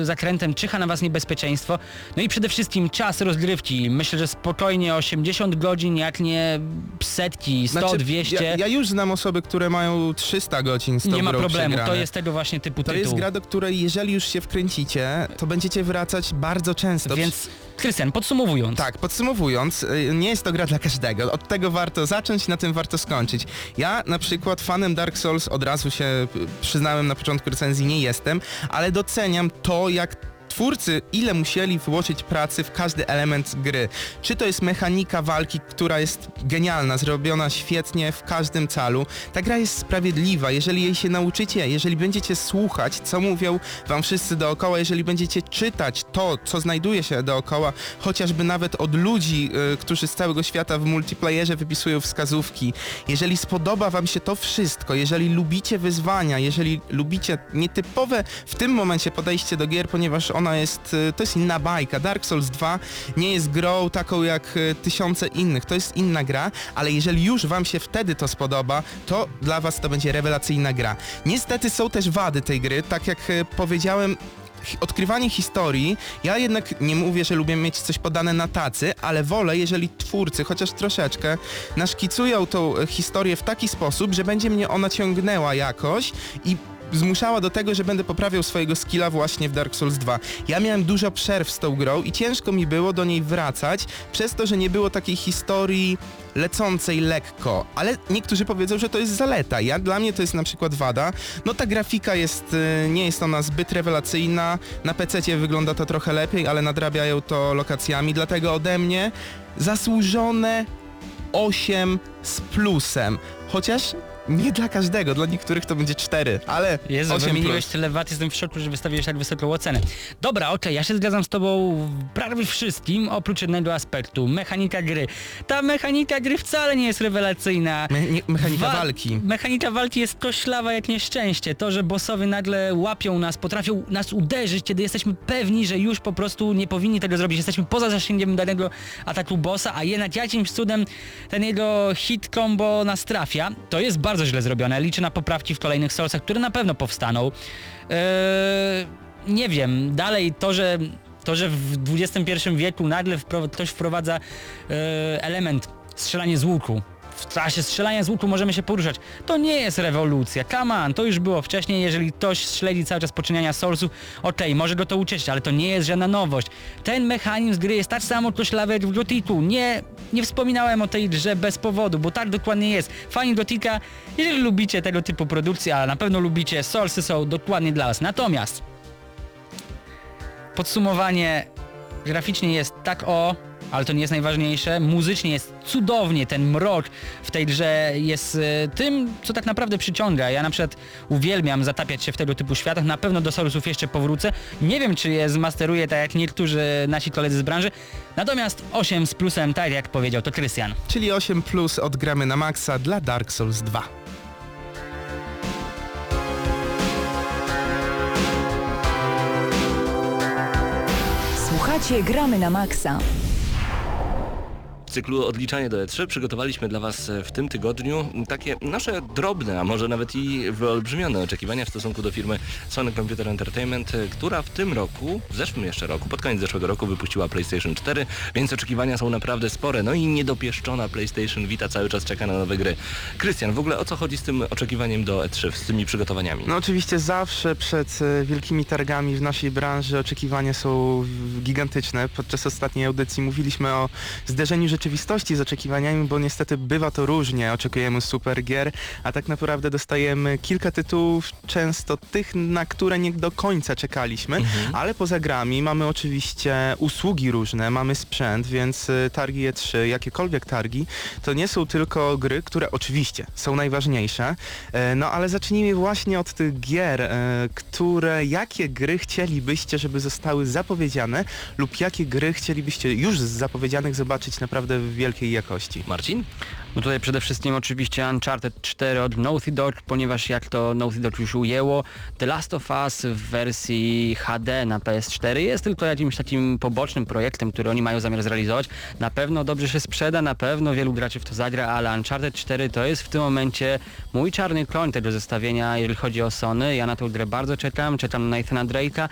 Speaker 4: zakrętem czyha na was niebezpieczeństwo. No i przede wszystkim czas rozgrywki. Myślę, że spokojnie 80 godzin, jak nie setki, 100,
Speaker 3: Znaczy,
Speaker 4: 200.
Speaker 3: Ja, ja już znam osoby, które mają 300 godzin z tą
Speaker 4: nie ma problemu, to jest tego właśnie typu
Speaker 3: To
Speaker 4: tytuł.
Speaker 3: jest gra, do której jeżeli już się wkręcicie, to będziecie wracać bardzo często.
Speaker 4: Więc Krystian, podsumowując,
Speaker 3: Tak, podsumowując, y, nie jest to gra dla każdego. Od tego warto zacząć, na tym warto skończyć. Ja na przykład fanem Dark Souls od razu się y, przyznałem na początku recenzji, nie jestem, ale doceniam to, jak twórcy ile musieli włożyć pracy w każdy element gry. Czy to jest mechanika walki, która jest genialna, zrobiona świetnie w każdym calu. Ta gra jest sprawiedliwa, jeżeli jej się nauczycie, jeżeli będziecie słuchać, co mówią wam wszyscy dookoła, jeżeli będziecie czytać to, co znajduje się dookoła, chociażby nawet od ludzi, y, którzy z całego świata w multiplayerze wypisują wskazówki. Jeżeli spodoba wam się to wszystko, jeżeli lubicie wyzwania, jeżeli lubicie nietypowe w tym momencie podejście do gier, ponieważ ona jest, y, to jest inna bajka. Dark Souls 2 nie jest grą taką jak y, tysiące innych, to jest inna gra, ale jeżeli już wam się wtedy to spodoba, to dla was to będzie rewelacyjna gra. Niestety są też wady tej gry, tak jak y, powiedziałem, odkrywanie historii, ja jednak nie mówię, że lubię mieć coś podane na tacy, ale wolę, jeżeli twórcy chociaż troszeczkę naszkicują tą historię w taki sposób, że będzie mnie ona ciągnęła jakoś i zmuszała do tego, że będę poprawiał swojego skilla właśnie w Dark Souls 2. Ja miałem dużo przerw z tą grą i ciężko mi było do niej wracać, przez to, że nie było takiej historii lecącej lekko, ale niektórzy powiedzą, że to jest zaleta. Ja dla mnie to jest na przykład wada. No ta grafika jest, y, nie jest ona zbyt rewelacyjna, na PC wygląda to trochę lepiej, ale nadrabiają to lokacjami, dlatego ode mnie zasłużone 8 z plusem. Chociaż nie dla każdego, dla niektórych to będzie 4, ale
Speaker 4: Jezu,
Speaker 3: 8
Speaker 4: wymieniłeś
Speaker 3: plus.
Speaker 4: tyle wat, jestem w szoku, że wystawiłeś tak wysoką ocenę. Dobra, okej, ja się zgadzam z tobą w prawie wszystkim, oprócz jednego aspektu, mechanika gry. Ta mechanika gry wcale nie jest rewelacyjna.
Speaker 3: Me nie, mechanika
Speaker 4: Wa-
Speaker 3: walki.
Speaker 4: Mechanika walki jest koślawa jak nieszczęście. To, że bossowie nagle łapią nas, potrafią nas uderzyć, kiedy jesteśmy pewni, że już po prostu nie powinni tego zrobić. Jesteśmy poza zasięgiem danego ataku bossa, a jednak jakimś cudem ten jego hit combo nas trafia. To jest bardzo źle zrobione. Liczę na poprawki w kolejnych Soulsach, które na pewno powstaną. Eee, nie wiem, dalej to, że to, że w XXI wieku nagle wpro- ktoś wprowadza e, element strzelanie z łuku. W czasie strzelania z łuku możemy się poruszać. To nie jest rewolucja. Come on, to już było wcześniej. Jeżeli ktoś śledzi cały czas poczyniania Soulsów, okej, może go to ucieszyć, ale to nie jest żadna nowość. Ten mechanizm gry jest tak samo koślawy jak w Gotiku. Nie, nie wspominałem o tej grze bez powodu, bo tak dokładnie jest. Fani Gotika, jeżeli lubicie tego typu produkcje, a na pewno lubicie, Soulsy są dokładnie dla was. Natomiast podsumowanie graficznie jest tak o, ale to nie jest najważniejsze. Muzycznie jest cudownie, ten mrok w tej grze jest e, tym, co tak naprawdę przyciąga. Ja na przykład uwielbiam zatapiać się w tego typu światach, na pewno do Soulsów jeszcze powrócę. Nie wiem, czy je zmasteruję tak jak niektórzy nasi koledzy z branży, natomiast 8 z plusem, tak jak powiedział, to Krystian.
Speaker 3: Czyli 8 plus odgramy na maksa dla Dark Souls 2.
Speaker 6: Słuchacie Gramy na Maxa.
Speaker 7: Cyklu Odliczanie do E3 przygotowaliśmy dla Was w tym tygodniu takie nasze drobne, a może nawet i wyolbrzymione oczekiwania w stosunku do firmy Sony Computer Entertainment, która w tym roku, w zeszłym jeszcze roku, pod koniec zeszłego roku wypuściła PlayStation 4, więc oczekiwania są naprawdę spore. No i niedopieszczona PlayStation Vita cały czas czeka na nowe gry. Krystian, w ogóle o co chodzi z tym oczekiwaniem do E3, z tymi przygotowaniami?
Speaker 3: No oczywiście zawsze przed e, wielkimi targami w naszej branży oczekiwania są gigantyczne. Podczas ostatniej audycji mówiliśmy o zderzeniu rzeczywistości z oczekiwaniami, bo niestety bywa to różnie. Oczekujemy super gier, a tak naprawdę dostajemy kilka tytułów, często tych, na które nie do końca czekaliśmy, ale poza grami mamy oczywiście usługi różne, mamy sprzęt, więc e, targi E3, jakiekolwiek targi, to nie są tylko gry, które oczywiście są najważniejsze, e, no ale zacznijmy właśnie od tych gier, e, które, jakie gry chcielibyście, żeby zostały zapowiedziane lub jakie gry chcielibyście już z zapowiedzianych zobaczyć naprawdę w wielkiej jakości.
Speaker 7: Marcin?
Speaker 4: No tutaj przede wszystkim oczywiście Uncharted 4 od Naughty Dog, ponieważ jak to Naughty Dog już ujęło, The Last of Us w wersji HD na PS4 jest tylko jakimś takim pobocznym projektem, który oni mają zamiar zrealizować. Na pewno dobrze się sprzeda, na pewno wielu graczy w to zagra, ale Uncharted 4 to jest w tym momencie mój czarny koń tego zestawienia, jeżeli chodzi o Sony. Ja na tę grę bardzo czekam, czekam na Nathana Drake'a.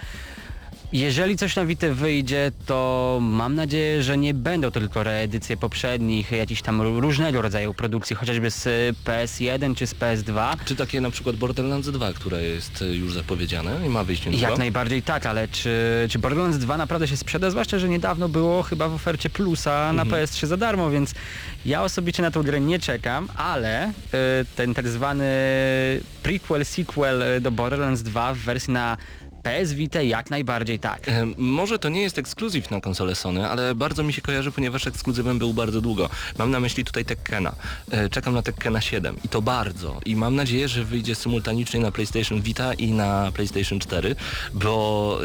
Speaker 4: Jeżeli coś na Witę wyjdzie, to mam nadzieję, że nie będą tylko reedycje poprzednich, jakichś tam różnego rodzaju produkcji, chociażby z y, PS1 czy z PS2.
Speaker 7: Czy takie na przykład Borderlands 2, które jest e, już zapowiedziane i ma wyjść niedługo?
Speaker 4: Jak najbardziej tak, ale czy, czy Borderlands 2 naprawdę się sprzeda? Zwłaszcza, że niedawno było chyba w ofercie Plusa na PS3 za darmo, więc ja osobiście na tą grę nie czekam, ale y, ten tak zwany prequel, sequel y, do Borderlands 2 w wersji na PS Vita jak najbardziej tak.
Speaker 7: E, Może to nie jest ekskluzyw na konsolę Sony, ale bardzo mi się kojarzy, ponieważ ekskluzywem był bardzo długo. Mam na myśli tutaj Tekkena. E, Czekam na Tekkena 7 i to bardzo. I mam nadzieję, że wyjdzie symultanicznie na PlayStation Vita i na PlayStation 4, bo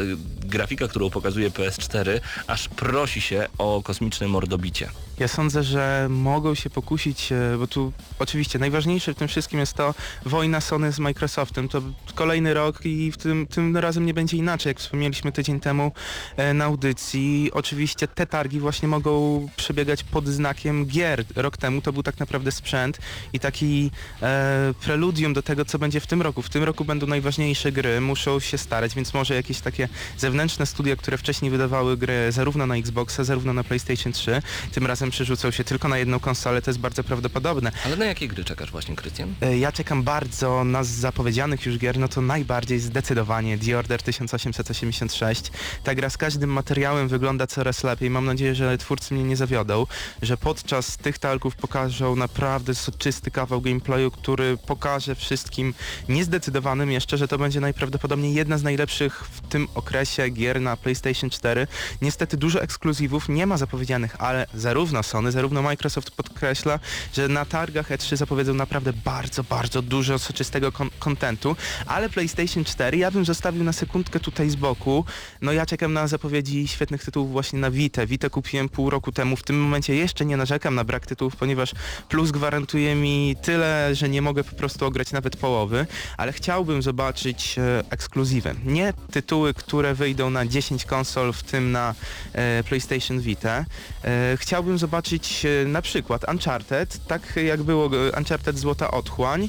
Speaker 7: grafika, którą pokazuje PS4, aż prosi się o kosmiczne mordobicie.
Speaker 3: Ja sądzę, że mogą się pokusić, e, bo tu oczywiście najważniejsze w tym wszystkim jest to wojna Sony z Microsoftem. To kolejny rok i w tym, tym razem nie będzie inaczej, jak wspomnieliśmy tydzień temu e, na audycji. Oczywiście te targi właśnie mogą przebiegać pod znakiem gier. Rok temu to był tak naprawdę sprzęt i taki e, preludium do tego, co będzie w tym roku. W tym roku będą najważniejsze gry, muszą się starać, więc może jakieś takie zewnętrzne studia, które wcześniej wydawały gry zarówno na Xboxa, zarówno na PlayStation 3, tym razem przerzucą się tylko na jedną konsolę, to jest bardzo prawdopodobne.
Speaker 7: Ale na jakie gry czekasz właśnie, Krystian?
Speaker 3: E, Ja czekam bardzo na zapowiedzianych już gier, no to najbardziej zdecydowanie The Order 1886. Ta gra z każdym materiałem wygląda coraz lepiej. Mam nadzieję, że twórcy mnie nie zawiodą, że podczas tych targów pokażą naprawdę soczysty kawał gameplayu, który pokaże wszystkim niezdecydowanym jeszcze, że to będzie najprawdopodobniej jedna z najlepszych w tym okresie gier na PlayStation 4. Niestety dużo ekskluzywów nie ma zapowiedzianych, ale zarówno Sony, zarówno Microsoft podkreśla, że na targach E3 zapowiedzą naprawdę bardzo, bardzo dużo soczystego kon- kontentu, ale PlayStation 4 ja bym zostawił na sekundkę tutaj z boku. No ja czekam na zapowiedzi świetnych tytułów właśnie na Vita. Vita kupiłem pół roku temu. W tym momencie jeszcze nie narzekam na brak tytułów, ponieważ Plus gwarantuje mi tyle, że nie mogę po prostu ograć nawet połowy, ale chciałbym zobaczyć e, ekskluzywy. Nie tytuły, które wyjdą na 10 konsol, w tym na e, PlayStation Vita. E, chciałbym zobaczyć e, na przykład Uncharted, tak jak było Uncharted Złota Otchłań,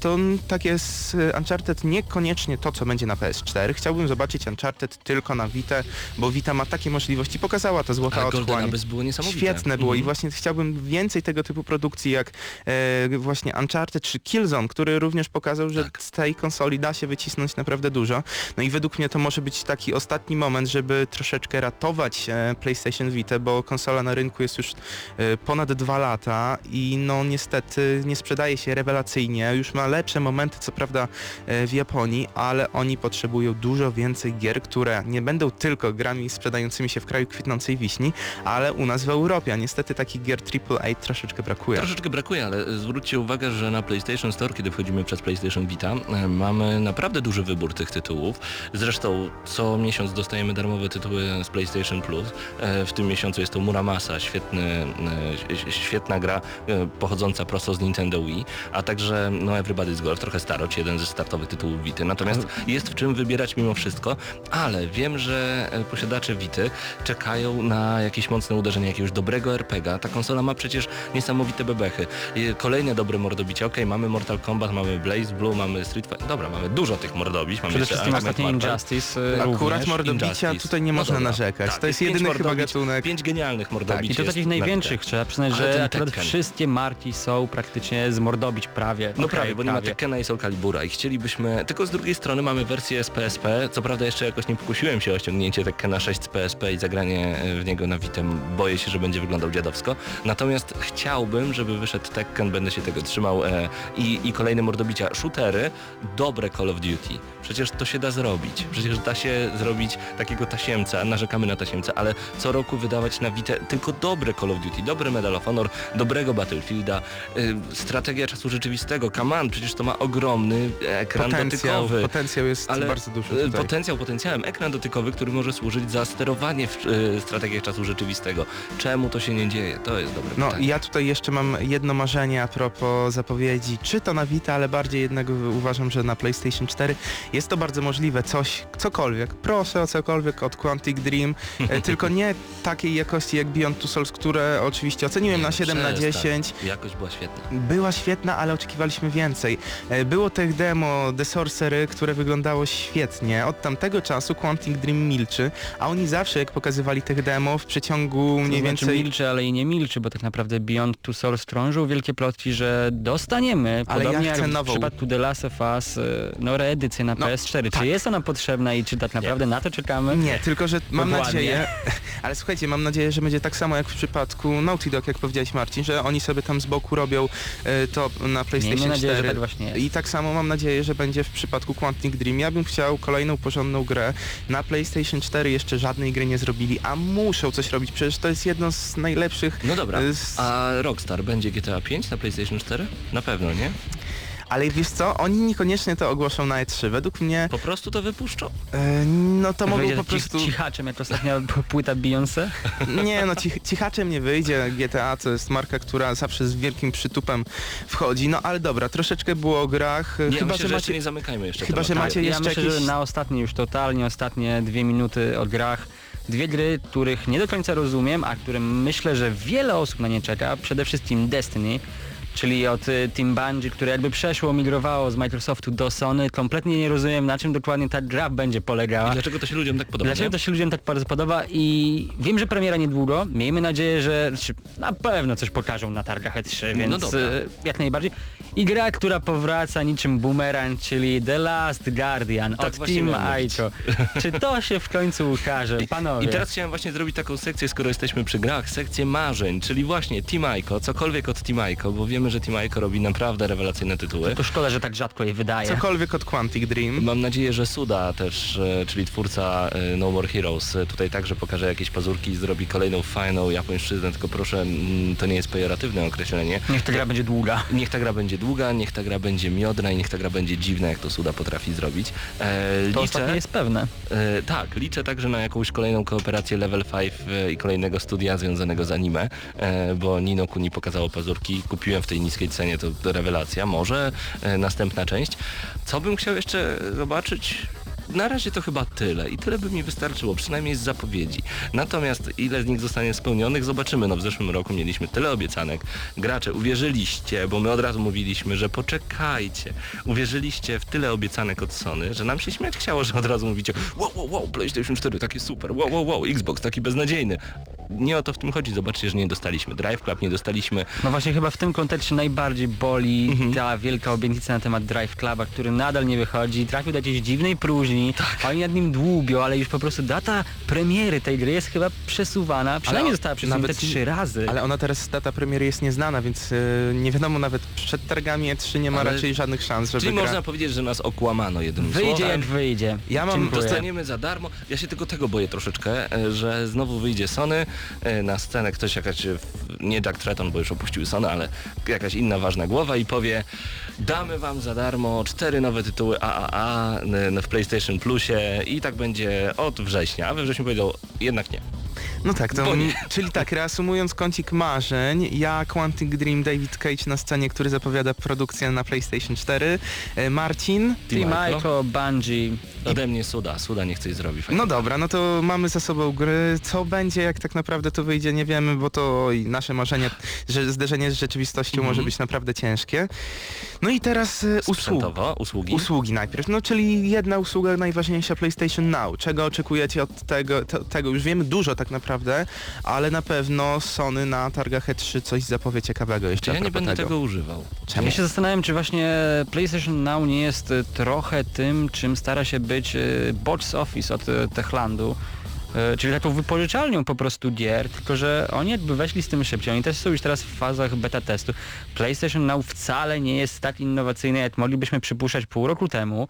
Speaker 3: to tak jest Uncharted niekoniecznie to, co będzie na PS4. Chciałbym zobaczyć Uncharted tylko na Vita, bo Vita ma takie możliwości, pokazała to Złota
Speaker 7: Golden
Speaker 3: Otchłań.
Speaker 7: Było niesamowite.
Speaker 3: Świetne było i
Speaker 7: Mhm.
Speaker 3: właśnie chciałbym więcej tego typu produkcji jak właśnie Uncharted czy Killzone, który również pokazał, że
Speaker 7: Tak.
Speaker 3: z tej konsoli da się wycisnąć naprawdę dużo. No i według mnie to może być taki ostatni moment, żeby troszeczkę ratować e, PlayStation Vita, bo konsola na rynku jest już e, ponad dwa lata i no niestety nie sprzedaje się rewelacyjnie. Już ma lepsze momenty, co prawda e, w Japonii, ale oni potrzebują dużo więcej gier, które nie będą tylko grami sprzedającymi się w kraju kwitnącej wiśni, ale u nas w Europie. A niestety takich gier AAA troszeczkę brakuje.
Speaker 7: Troszeczkę brakuje, ale zwróćcie uwagę, że na PlayStation Store, kiedy wchodzimy przez PlayStation Vita, mamy naprawdę duży wybór tych tytułów. Zresztą co miesiąc dostajemy darmowe tytuły z PlayStation Plus. E, W tym miesiącu jest to Muramasa, świetny, e, świetna gra e, pochodząca prosto z Nintendo Wii, a także no, Everybody's Golf, trochę starość, jeden ze startowych tytułów Vity. Natomiast jest w czym wybierać mimo wszystko, ale wiem, że posiadacze Vity czekają na jakieś mocne uderzenie jakiegoś dobrego RPGa. Ta konsola ma przecież niesamowite bebechy. Kolejne dobre mordobicie. Okej, mamy Mortal Kombat, mamy Blaze Blue, mamy Street Fighter. Dobra, mamy dużo tych mordobić. Mamy
Speaker 4: Przede wszystkim ostatni
Speaker 7: Marvel.
Speaker 4: Injustice
Speaker 3: Akurat mordobicia
Speaker 7: Injustice.
Speaker 3: tutaj nie
Speaker 7: No
Speaker 3: można
Speaker 7: dobra.
Speaker 3: narzekać.
Speaker 7: Tak,
Speaker 3: to jest
Speaker 7: pięć
Speaker 3: jedyny chyba gatunek.
Speaker 7: Pięć genialnych mordobić
Speaker 4: Tak, i to
Speaker 7: jest
Speaker 4: takich
Speaker 7: na
Speaker 4: największych, trzeba przyznać,
Speaker 7: Ale
Speaker 4: że akurat
Speaker 7: Tekken.
Speaker 4: wszystkie marki są praktycznie z mordobić prawie.
Speaker 7: No
Speaker 4: Okej,
Speaker 7: prawie, bo nie ma Tekkena i Soul Calibura i chcielibyśmy, tylko z drugiej strony mamy wersję z PSP, co prawda jeszcze jakoś nie pokusiłem się o ściągnięcie Tekkena 6 z PSP i zagranie e, w niego na Vitem, boję się, że będzie wyglądał dziadowsko, natomiast chciałbym, żeby wyszedł Tekken, będę się tego trzymał e, i, i kolejne mordobicia, shootery, dobre Call of Duty, przecież to się da zrobić, przecież da się zrobić takiego tasiemca, narzekamy na tasiemca, ale co roku wydawać na Vita tylko dobre Call of Duty, dobre Medal of Honor, dobrego Battlefielda, y, strategia czasu rzeczywistego, Command, przecież to ma ogromny ekran
Speaker 3: Potencjał,
Speaker 7: dotykowy.
Speaker 3: potencjał jest bardzo duży
Speaker 7: y,
Speaker 3: tutaj.
Speaker 7: Potencjał potencjałem, ekran dotykowy, który może służyć za sterowanie w y, strategiach czasu rzeczywistego. Czemu to się nie dzieje? To jest dobre
Speaker 3: No
Speaker 7: pytanie.
Speaker 3: ja tutaj jeszcze mam jedno marzenie a propos zapowiedzi, czy to na Vita, ale bardziej jednego uważam, że na PlayStation 4 jest to bardzo możliwe, coś, cokolwiek, proszę o cokolwiek od Quantic Dream, e, tylko nie takiej jakości jak Beyond Two Souls, które oczywiście oceniłem
Speaker 7: Nie,
Speaker 3: na 7 na
Speaker 7: przestań.
Speaker 3: 10,
Speaker 7: Jakość była świetna.
Speaker 3: była świetna, ale oczekiwaliśmy więcej. E, Było tych demo The Sorcery, które wyglądało świetnie. Od tamtego czasu Quantic Dream milczy, a oni zawsze jak pokazywali tych demo w przeciągu mniej
Speaker 4: to znaczy
Speaker 3: więcej...
Speaker 4: milczy, ale i nie milczy, bo tak naprawdę Beyond Two Souls krążą wielkie plotki, że dostaniemy,
Speaker 3: Ale ja
Speaker 4: podobnie
Speaker 3: chcę
Speaker 4: jak w
Speaker 3: nową.
Speaker 4: przypadku The Last of Us, y, no reedycję na
Speaker 3: No,
Speaker 4: PS4.
Speaker 3: tak.
Speaker 4: Czy jest ona potrzebna i czy tak naprawdę na to czekamy?
Speaker 3: Nie, tylko że mam
Speaker 4: Dokładnie.
Speaker 3: nadzieję, ale słuchajcie, mam nadzieję, że będzie tak samo jak w przypadku Naughty Dog, jak powiedziałeś Marcin, że oni sobie tam z boku robią e, to na PlayStation
Speaker 4: Miejmy nadzieję,
Speaker 3: 4.
Speaker 4: że tak właśnie jest.
Speaker 3: I tak samo mam nadzieję, że będzie w przypadku Quantic Dream. Ja bym chciał kolejną porządną grę. Na PlayStation 4 jeszcze żadnej gry nie zrobili, a muszą coś robić, przecież to jest jedno z najlepszych...
Speaker 7: No dobra,
Speaker 3: e, z-
Speaker 7: a Rockstar będzie GTA 5 na PlayStation 4? Na pewno, nie?
Speaker 3: Ale wiesz co, oni niekoniecznie to ogłoszą na E3. Według mnie,
Speaker 7: Po prostu to wypuszczą.
Speaker 3: e, no to mogą po prostu...
Speaker 4: cichaczem jak ostatnia płyta Beyoncé?
Speaker 3: Nie, no cich, cichaczem nie wyjdzie. GTA to jest marka, która zawsze z wielkim przytupem wchodzi. No ale dobra, troszeczkę było o grach.
Speaker 7: Nie,
Speaker 3: chyba,
Speaker 7: myślę,
Speaker 3: że macie...
Speaker 7: nie zamykajmy jeszcze
Speaker 3: chyba, że macie
Speaker 4: ja
Speaker 3: jeszcze
Speaker 4: myślę,
Speaker 3: jakieś...
Speaker 4: że na ostatnie już totalnie ostatnie dwie minuty o grach. Dwie gry, których nie do końca rozumiem, a które myślę, że wiele osób na nie czeka. Przede wszystkim Destiny, czyli od y, Team Bungie, które jakby przeszło, migrowało z Microsoftu do Sony. Kompletnie nie rozumiem, na czym dokładnie ta gra będzie
Speaker 7: I
Speaker 4: polegała.
Speaker 7: dlaczego to się ludziom tak podoba?
Speaker 4: Dlaczego
Speaker 7: nie?
Speaker 4: to się ludziom tak bardzo podoba i wiem, że premiera niedługo. Miejmy nadzieję, że znaczy, na pewno coś pokażą na targach E3, więc
Speaker 7: No dobra.
Speaker 4: e, jak najbardziej. I gra, która powraca niczym boomerang, czyli The Last Guardian
Speaker 7: Tak
Speaker 4: od Team. Aiko. Czy to się w końcu ukaże, panowie?
Speaker 7: I teraz chciałem właśnie zrobić taką sekcję, skoro jesteśmy przy grach, sekcję marzeń, czyli właśnie Team Ico, cokolwiek od Team Ico, bo wiemy, że Team Ico robi naprawdę rewelacyjne tytuły.
Speaker 4: To szkoda, że tak rzadko je wydaje.
Speaker 3: Cokolwiek od Quantic Dream.
Speaker 7: Mam nadzieję, że Suda też, e, czyli twórca e, No More Heroes, e, tutaj także pokaże jakieś pazurki i zrobi kolejną fajną japońszczyznę, tylko proszę, mm, to nie jest pejoratywne określenie.
Speaker 4: Niech ta gra będzie długa.
Speaker 7: Niech ta gra będzie długa, niech ta gra będzie miodna i niech ta gra będzie dziwna, jak to Suda potrafi zrobić. E,
Speaker 4: To ostatnie jest pewne.
Speaker 7: E, tak, liczę także na jakąś kolejną kooperację Level 5 e, i kolejnego studia związanego z anime, e, bo Nino Kuni pokazało pazurki, kupiłem w tej niskiej cenie, to, to rewelacja, może e, następna część. Co bym chciał jeszcze zobaczyć? Na razie to chyba tyle i tyle by mi wystarczyło, przynajmniej z zapowiedzi. Natomiast ile z nich zostanie spełnionych, zobaczymy. No w zeszłym roku mieliśmy tyle obiecanek. Gracze, uwierzyliście, bo my od razu mówiliśmy, że poczekajcie. Uwierzyliście w tyle obiecanek od Sony, że nam się śmiać chciało, że od razu mówicie wow, wow, wow, PlayStation 4 taki super, wow, wow, wow, Xbox taki beznadziejny. nie o to w tym chodzi. Zobaczcie, że nie dostaliśmy Drive Club, nie dostaliśmy
Speaker 4: No właśnie chyba w tym kontekście najbardziej boli
Speaker 7: Mhm.
Speaker 4: ta wielka obietnica na temat Drive Cluba, który nadal nie wychodzi, trafił do jakiejś dziwnej próżni,
Speaker 7: Tak.
Speaker 4: oni nad nim dłubią, ale już po prostu data premiery tej gry jest chyba przesuwana, przynajmniej została przesunięta
Speaker 3: nawet-
Speaker 4: trzy razy.
Speaker 3: Ale ona teraz, data premiery jest nieznana, więc y, nie wiadomo nawet przed targami E3 nie ma
Speaker 7: Ale-
Speaker 3: raczej żadnych szans, żeby
Speaker 7: Czyli
Speaker 3: gra...
Speaker 7: można powiedzieć, że nas okłamano jednym
Speaker 4: Wyjdzie
Speaker 7: słowem.
Speaker 4: jak wyjdzie.
Speaker 3: Ja mam-.
Speaker 7: Dostaniemy za darmo. Ja się tylko tego boję troszeczkę, e, że znowu wyjdzie Sony e, na scenę ktoś jakaś, nie Jack Tretton, bo już opuścił Sony, ale jakaś inna ważna głowa i powie damy wam za darmo cztery nowe tytuły AAA w PlayStation Plusie i tak będzie od września. A we wrześniu powiedział jednak nie.
Speaker 3: No tak, to, czyli tak, reasumując kącik marzeń, ja Quantic Dream, David Cage na scenie, który zapowiada produkcję na PlayStation 4, e, Marcin,
Speaker 4: Team
Speaker 7: Micro.
Speaker 4: Micro, Bungie.
Speaker 7: Ode mnie Suda, Suda niech coś zrobi. Fajnie.
Speaker 3: No dobra, no to mamy za sobą gry. Co będzie, jak tak naprawdę to wyjdzie, nie wiemy, bo to oj, nasze marzenie, że zderzenie z rzeczywistością
Speaker 7: Mhm.
Speaker 3: może być naprawdę ciężkie. No i teraz e, usługi.
Speaker 7: Usługi.
Speaker 3: Usługi najpierw, no czyli jedna usługa najważniejsza PlayStation Now. Czego oczekujecie od tego, to, tego? Już wiemy dużo tak naprawdę, ale na pewno Sony na targach E3 coś zapowie ciekawego jeszcze
Speaker 7: ja nie będę
Speaker 3: tego.
Speaker 7: tego używał.
Speaker 3: Czemu?
Speaker 4: Ja się zastanawiam, czy właśnie PlayStation Now nie jest y, trochę tym, czym stara się być y, box office od y, Techlandu. Y, Czyli taką wypożyczalnią po prostu gier, tylko że oni jakby weszli z tym szybciej. Oni też są już teraz w fazach beta testu. PlayStation Now wcale nie jest tak innowacyjny, jak moglibyśmy przypuszczać pół roku temu.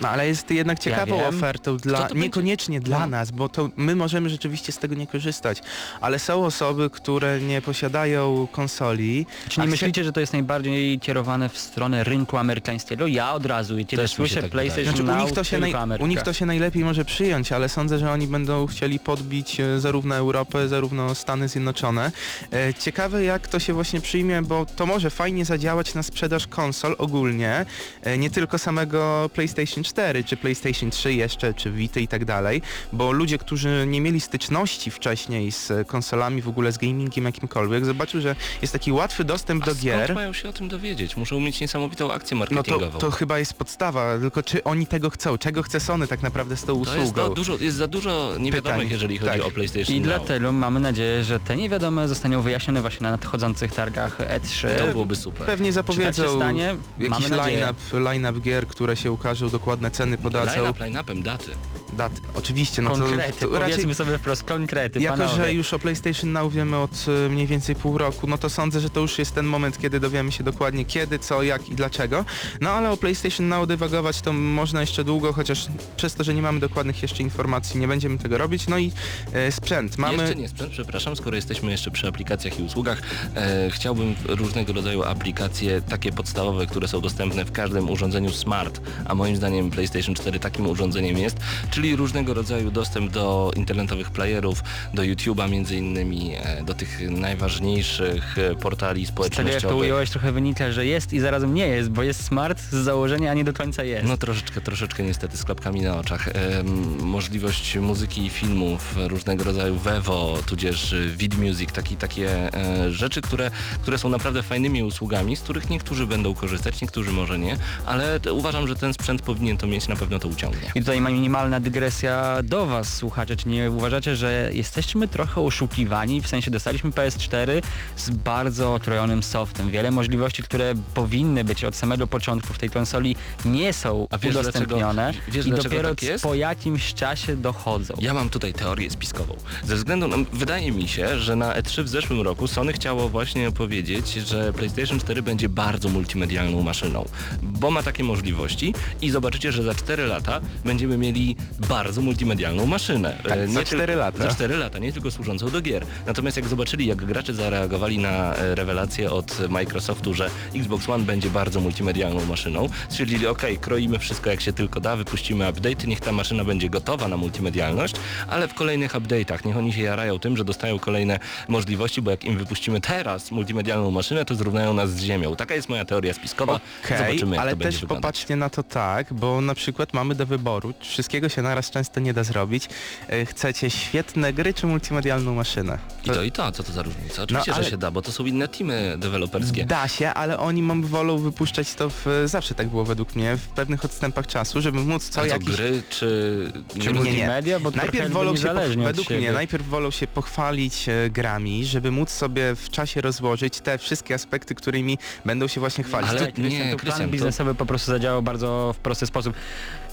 Speaker 3: No ale jest jednak ciekawą
Speaker 4: wiem.
Speaker 3: ofertą dla, niekoniecznie dla
Speaker 7: No.
Speaker 3: nas, bo to my możemy rzeczywiście z tego nie korzystać, ale są osoby, które nie posiadają konsoli.
Speaker 4: Czy nie myślicie, że to jest najbardziej kierowane w stronę rynku amerykańskiego? Ja od razu, kiedy
Speaker 7: mi się
Speaker 4: słyszę
Speaker 7: tak.
Speaker 4: PlayStation
Speaker 3: Znaczy, u,
Speaker 4: Now,
Speaker 3: nich to się naj, u nich to się najlepiej może przyjąć, ale sądzę, że oni będą chcieli podbić e, zarówno Europę, zarówno Stany Zjednoczone. E, Ciekawe jak to się właśnie przyjmie, bo to może fajnie zadziałać na sprzedaż konsol ogólnie, e, nie tylko samego PlayStation 4, czy PlayStation 3 jeszcze, czy Vita i tak dalej, bo ludzie, którzy nie mieli styczności wcześniej z konsolami, w ogóle z gamingiem jakimkolwiek, zobaczył, że jest taki łatwy dostęp
Speaker 7: A
Speaker 3: do
Speaker 7: skąd
Speaker 3: gier.
Speaker 7: mają się o tym dowiedzieć? Muszą mieć niesamowitą akcję
Speaker 3: No to,
Speaker 7: marketingową.
Speaker 3: to chyba jest podstawa, tylko czy oni tego chcą? Czego chce Sony tak naprawdę z tą
Speaker 7: To
Speaker 3: usługą?
Speaker 7: jest, za dużo, jest za dużo niewiadomych,
Speaker 3: Pytań.
Speaker 7: jeżeli chodzi
Speaker 3: Tak.
Speaker 7: o PlayStation
Speaker 4: I
Speaker 7: Now.
Speaker 4: dlatego mamy nadzieję, że te niewiadome zostaną wyjaśnione właśnie na nadchodzących targach E E3.
Speaker 7: To byłoby super.
Speaker 3: Pewnie
Speaker 4: Czy tak
Speaker 3: zapowiedzą
Speaker 4: się stanie?
Speaker 3: jakiś line-up, line-up gier, które się ukażą, dokładne ceny podadzą.
Speaker 7: Line-up, line-upem daty.
Speaker 3: Daty. Oczywiście, no
Speaker 4: Konkrety,
Speaker 3: to, to raczej...
Speaker 4: powiedzmy sobie wprost, konkrety,
Speaker 3: Jako,
Speaker 4: panowie.
Speaker 3: że już o PlayStation Now wiemy od e, mniej więcej pół roku, no to sądzę, że to już jest ten moment, kiedy dowiemy się dokładnie kiedy, co, jak i dlaczego. No ale o PlayStation Now dywagować to można jeszcze długo, chociaż przez to, że nie mamy dokładnych jeszcze informacji, nie będziemy tego robić. No i e, sprzęt. Mamy...
Speaker 7: Jeszcze nie sprzęt, przepraszam, skoro jesteśmy jeszcze przy aplikacjach i usługach, e, chciałbym różnego rodzaju aplikacje, takie podstawowe, które są dostępne w każdym urządzeniu smart, a moim zdaniem PlayStation 4 takim urządzeniem jest, czyli różnego rodzaju dostęp do internetowych playerów, do YouTube'a między innymi, e, do tych najważniejszych e, portali
Speaker 4: tego jak to
Speaker 7: społecznościowych.
Speaker 4: ująłeś trochę wynika, że jest i zarazem nie jest, bo jest smart z założenia, a nie do końca jest.
Speaker 7: No troszeczkę, troszeczkę niestety z klapkami na oczach. Em, możliwość muzyki i filmów, różnego rodzaju Vevo, tudzież Vid Music, taki, takie e, rzeczy, które, które są naprawdę fajnymi usługami, z których niektórzy będą korzystać, niektórzy może nie, ale uważam, że ten sprzęt powinien to mieć, na pewno to uciągnie.
Speaker 4: I tutaj ma minimalna dygresja do Was, słuchacze. Czy nie uważacie, że jesteśmy trochę oszukiwani? W sensie dostaliśmy PS4 z bardzo otrojonym softem. Wiele możliwości, które powinny być od samego początku w tej konsoli nie są
Speaker 7: wiesz
Speaker 4: udostępnione
Speaker 7: dlaczego- wiesz
Speaker 4: i dopiero
Speaker 7: tak
Speaker 4: po jakimś czasie dochodzą.
Speaker 7: Ja mam tutaj teorię spiskową. Ze względu na, wydaje mi się, że na E3 w zeszłym roku Sony chciało właśnie powiedzieć, że PlayStation 4 będzie bardzo multimedialną maszyną, bo ma takie możliwości i zobaczycie, że za 4 lata będziemy mieli bardzo multimedialną maszynę.
Speaker 3: Tak,
Speaker 7: E,
Speaker 3: za
Speaker 7: nie tyl-
Speaker 3: cztery lata.
Speaker 7: Za 4 lata, nie tylko służącą do gier. Natomiast jak zobaczyli, jak gracze zareagowali na e, rewelację od Microsoftu, że Xbox One będzie bardzo multimedialną maszyną, stwierdzili, ok, kroimy wszystko jak się tylko da, wypuścimy update, niech ta maszyna będzie gotowa na multimedialność, ale w kolejnych update'ach niech oni się jarają tym, że dostają kolejne możliwości, bo jak im wypuścimy teraz multimedialną maszynę, to zrównają nas z ziemią. Taka jest moja teoria spiskowa.
Speaker 3: Okej,
Speaker 7: Zobaczymy, jak
Speaker 3: ale
Speaker 7: to będzie
Speaker 3: też
Speaker 7: wyglądać.
Speaker 3: popatrzcie na to tak, bo na przykład mamy do wyboru, wszystkiego się naraz często nie da zrobić. E, Chcecie świetne gry czy multimedialną maszynę?
Speaker 7: I to i to, co to za różnica? Oczywiście,
Speaker 3: No, ale-
Speaker 7: że się da, bo to są inne teamy deweloperskie.
Speaker 3: Da się, ale oni mam wolą wypuszczać to w, zawsze tak było według mnie, w pewnych odstępach czasu, żeby móc co
Speaker 7: A co,
Speaker 3: jakiś...
Speaker 7: gry, czy...
Speaker 3: Czy
Speaker 7: nie
Speaker 4: multimedia? Bo
Speaker 3: najpierw wolą się, poch- według mnie, najpierw wolą się pochwalić e, grami, żeby móc sobie w czasie rozłożyć te wszystkie aspekty, którymi będą się właśnie chwalić.
Speaker 7: Ale-
Speaker 3: To-
Speaker 7: nie,
Speaker 4: Krystian, plan
Speaker 7: to-
Speaker 4: biznesowy po prostu zadziałał bardzo w prosty sposób.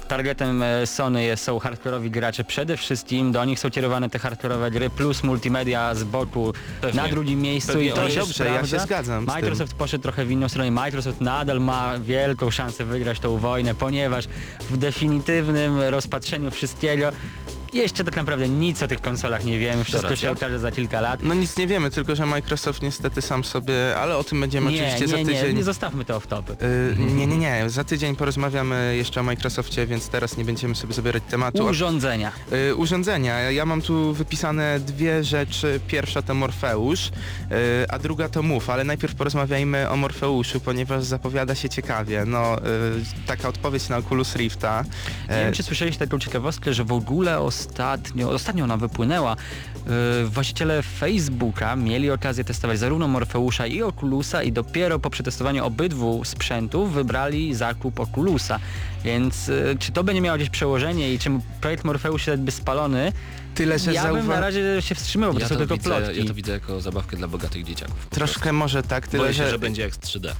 Speaker 4: Targetem e, Sony jest, są hardkorowi gracze przede wszystkim, do nich są kierowane te hardkorowe gry, plus multimedia z boku
Speaker 7: Pewnie.
Speaker 4: na drugim miejscu
Speaker 7: Pewnie.
Speaker 4: i to się
Speaker 3: dobrze, ja się zgadzam.
Speaker 4: Microsoft poszedł trochę w inną stronę. Microsoft nadal ma wielką szansę wygrać tą wojnę, ponieważ w definitywnym rozpatrzeniu wszystkiego jeszcze tak naprawdę nic o tych konsolach nie wiemy, wszystko
Speaker 7: racja.
Speaker 4: się okaże za kilka lat.
Speaker 3: No nic nie wiemy, tylko że Microsoft niestety sam sobie, ale o tym będziemy
Speaker 4: Nie,
Speaker 3: oczywiście za
Speaker 4: nie,
Speaker 3: tydzień.
Speaker 4: nie, nie zostawmy to w topy.
Speaker 3: Y, nie, nie, nie. Za tydzień porozmawiamy jeszcze o Microsoftie, więc teraz nie będziemy sobie zabierać tematu.
Speaker 4: Urządzenia.
Speaker 3: Y, urządzenia. Ja mam tu wypisane dwie rzeczy. Pierwsza to Morfeusz, y, a druga to Move, ale najpierw porozmawiajmy o Morfeuszu, ponieważ zapowiada się ciekawie. No, y, taka odpowiedź na Oculus Rifta.
Speaker 4: Nie wiem, czy słyszeliście taką ciekawostkę, że w ogóle ostatnio, ostatnio ona wypłynęła, yy, właściciele Facebooka mieli okazję testować zarówno Morfeusza i Oculusa i dopiero po przetestowaniu obydwu sprzętów wybrali zakup Oculusa. Więc yy, czy to będzie miało gdzieś przełożenie i czy projekt Morfeusz jakby spalony?
Speaker 3: Tyle, że
Speaker 4: ja bym
Speaker 3: zauwa-
Speaker 4: na razie się wstrzymał, bo
Speaker 7: Ja
Speaker 4: to są tylko
Speaker 7: widzę,
Speaker 4: plotki.
Speaker 7: ja to widzę jako zabawkę dla bogatych dzieciaków.
Speaker 3: Troszkę może tak,
Speaker 7: prostu.
Speaker 3: tyle,
Speaker 7: Boję się,
Speaker 3: że,
Speaker 7: że będzie jak z 3D.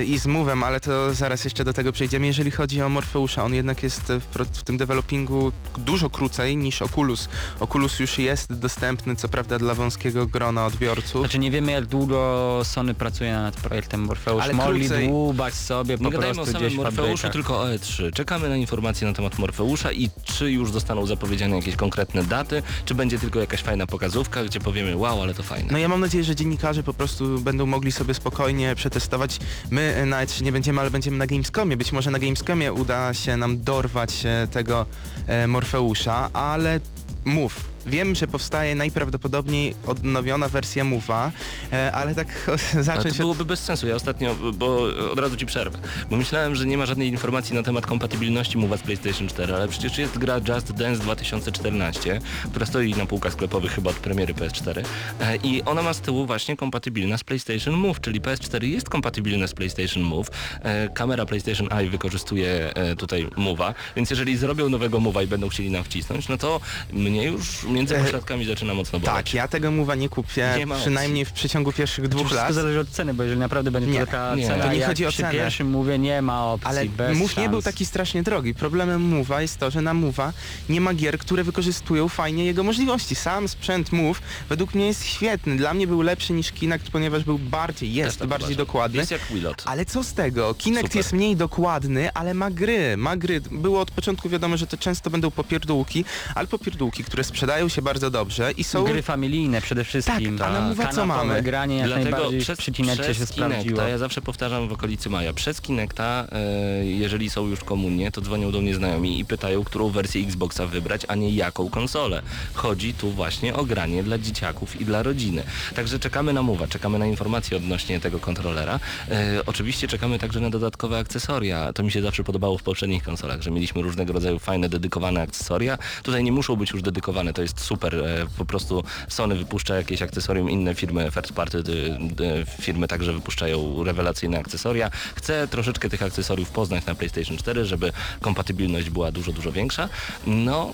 Speaker 3: y, i z Move'em, ale to zaraz jeszcze do tego przejdziemy. Jeżeli chodzi o Morfeusza, on jednak jest w, w tym developingu dużo krócej niż Oculus. Oculus już jest dostępny, co prawda dla wąskiego grona odbiorców.
Speaker 4: Znaczy nie wiemy jak długo Sony pracuje nad projektem Morfeusz.
Speaker 3: Ale
Speaker 4: Mogli
Speaker 3: krócej-
Speaker 4: dłubać sobie po
Speaker 7: Nie
Speaker 4: prostu
Speaker 7: o samym Morfeuszu, tylko o E3. Czekamy na informacje na temat Morfeusza i czy już zostaną zapowiedziane jakieś konkretne daty, czy będzie tylko jakaś fajna pokazówka, gdzie powiemy wow, ale to fajne.
Speaker 3: No ja mam nadzieję, że dziennikarze po prostu będą mogli sobie spokojnie przetestować. My e, na E3 nie będziemy, ale będziemy na Gamescomie. Być może na Gamescomie uda się nam dorwać e, tego e, Morfeusza, ale mów. Wiem, że powstaje najprawdopodobniej odnowiona wersja Move'a, e, ale tak
Speaker 7: Ale
Speaker 3: zacząć
Speaker 7: to
Speaker 3: od...
Speaker 7: byłoby bez sensu. Ja ostatnio, bo od razu ci przerwę, bo myślałem, że nie ma żadnej informacji na temat kompatybilności Move'a z PlayStation 4, ale przecież jest gra Just Dance 2014, która stoi na półkach sklepowych chyba od premiery PS4 e, i ona ma z tyłu właśnie kompatybilna z PlayStation Move, czyli PS4 jest kompatybilne z PlayStation Move. E, Kamera PlayStation Eye wykorzystuje tutaj Move'a, więc jeżeli zrobią nowego Move'a i będą chcieli nam wcisnąć, no to mnie już między
Speaker 3: E,
Speaker 7: pośladkami zaczyna mocno boleć.
Speaker 3: Tak, ja tego Move'a nie kupię,
Speaker 7: Nie ma
Speaker 3: przynajmniej w przeciągu pierwszych dwóch
Speaker 4: Wszystko
Speaker 3: lat.
Speaker 4: zależy od ceny, bo jeżeli naprawdę będzie
Speaker 3: Nie,
Speaker 4: to taka
Speaker 7: nie,
Speaker 4: cena,
Speaker 3: to nie
Speaker 4: jak
Speaker 3: chodzi o
Speaker 4: przy
Speaker 3: cenę.
Speaker 4: pierwszym mówię, nie ma opcji,
Speaker 3: Ale Move nie był taki strasznie drogi. Problemem Move'a jest to, że na Move'a nie ma gier, które wykorzystują fajnie jego możliwości. Sam sprzęt Move według mnie jest świetny. Dla mnie był lepszy niż Kinect, ponieważ był bardziej, jest
Speaker 7: tak
Speaker 3: bardziej
Speaker 7: uważam.
Speaker 3: dokładny.
Speaker 7: Jest jak Willot.
Speaker 3: Ale co z tego? Kinect
Speaker 7: Super.
Speaker 3: jest mniej dokładny, ale ma gry, ma gry. Było od początku wiadomo, że to często będą popierdółki, ale popierdółki, które sprzedają się bardzo dobrze i są...
Speaker 4: Gry familijne przede wszystkim.
Speaker 3: Tak, a na Move'a co mamy?
Speaker 4: granie jak
Speaker 7: Dlatego
Speaker 4: najbardziej
Speaker 7: przez, przez
Speaker 4: się sprawdziło.
Speaker 7: Kinecta, ja zawsze powtarzam w okolicy maja, przez Kinecta, e, jeżeli są już komunie, to dzwonią do mnie znajomi i pytają, którą wersję Xboxa wybrać, a nie jaką konsolę. Chodzi tu właśnie o granie dla dzieciaków i dla rodziny. Także czekamy na Mowa, czekamy na informacje odnośnie tego kontrolera. E, oczywiście czekamy także na dodatkowe akcesoria. To mi się zawsze podobało w poprzednich konsolach, że mieliśmy różnego rodzaju fajne, dedykowane akcesoria. Tutaj nie muszą być już dedykowane, to jest super. E, po prostu Sony wypuszcza jakieś akcesorium, inne firmy first party y, y, firmy także wypuszczają rewelacyjne akcesoria. Chcę troszeczkę tych akcesoriów poznać na PlayStation 4, żeby kompatybilność była dużo, dużo większa. No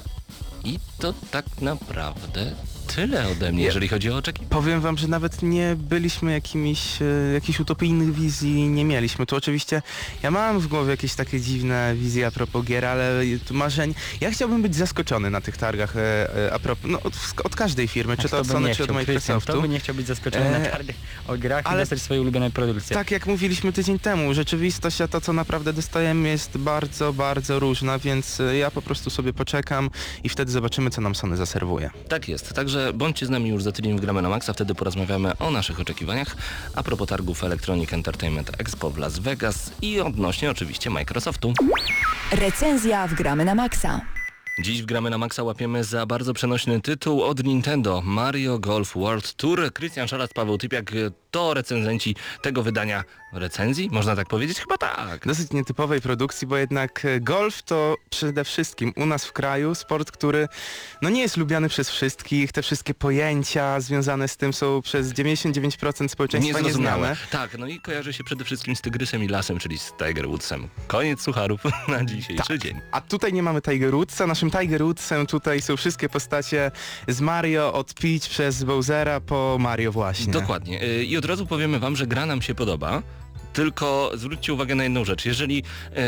Speaker 7: i to tak naprawdę tyle ode mnie, jeżeli chodzi o oczekiwania.
Speaker 3: Powiem wam, że nawet nie byliśmy jakimiś, e, jakichś utopijnych wizji, nie mieliśmy. Tu oczywiście, ja mam w głowie jakieś takie dziwne wizje a propos gier, ale tu marzeń. Ja chciałbym być zaskoczony na tych targach e, e, a propos, no od, od każdej firmy, czy to od Sony, czy od Microsoftu.
Speaker 4: Kto by nie chciał być zaskoczony na
Speaker 3: E,
Speaker 4: targach o grach
Speaker 3: ale-
Speaker 4: i dostać swoje ulubione produkcje.
Speaker 3: Tak jak mówiliśmy tydzień temu, rzeczywistość, a to co naprawdę dostajemy jest bardzo, bardzo różna, więc ja po prostu sobie poczekam i wtedy zobaczymy, co nam Sony zaserwuje.
Speaker 7: Tak jest, także bądźcie z nami już za tydzień w Gramy na Maxa, wtedy porozmawiamy o naszych oczekiwaniach a propos targów Electronic Entertainment Expo w Las Vegas i odnośnie oczywiście Microsoftu.
Speaker 6: Recenzja w Gramy na Maxa.
Speaker 7: Dziś w Gramy na Maxa łapiemy za bardzo przenośny tytuł od Nintendo Mario Golf World Tour. Krystian Szalat, Paweł Typiak to recenzenci tego wydania recenzji, można tak powiedzieć? Chyba tak.
Speaker 3: Dosyć nietypowej produkcji, bo jednak e, golf to przede wszystkim u nas w kraju sport, który no nie jest lubiany przez wszystkich. Te wszystkie pojęcia związane z tym są przez 99% społeczeństwa nieznane.
Speaker 7: Tak, no i kojarzy się przede wszystkim z Tygrysem i Lasem, czyli z Tiger Woodsem. Koniec sucharów na dzisiejszy
Speaker 3: Tak.
Speaker 7: dzień.
Speaker 3: A tutaj nie mamy Tiger Woodsa. Naszym Tiger Woodsem tutaj są wszystkie postacie z Mario, od Peach przez Bowsera po Mario właśnie.
Speaker 7: Dokładnie. Y, I od razu powiemy wam, że gra nam się podoba. Tylko zwróćcie uwagę na jedną rzecz. Jeżeli e,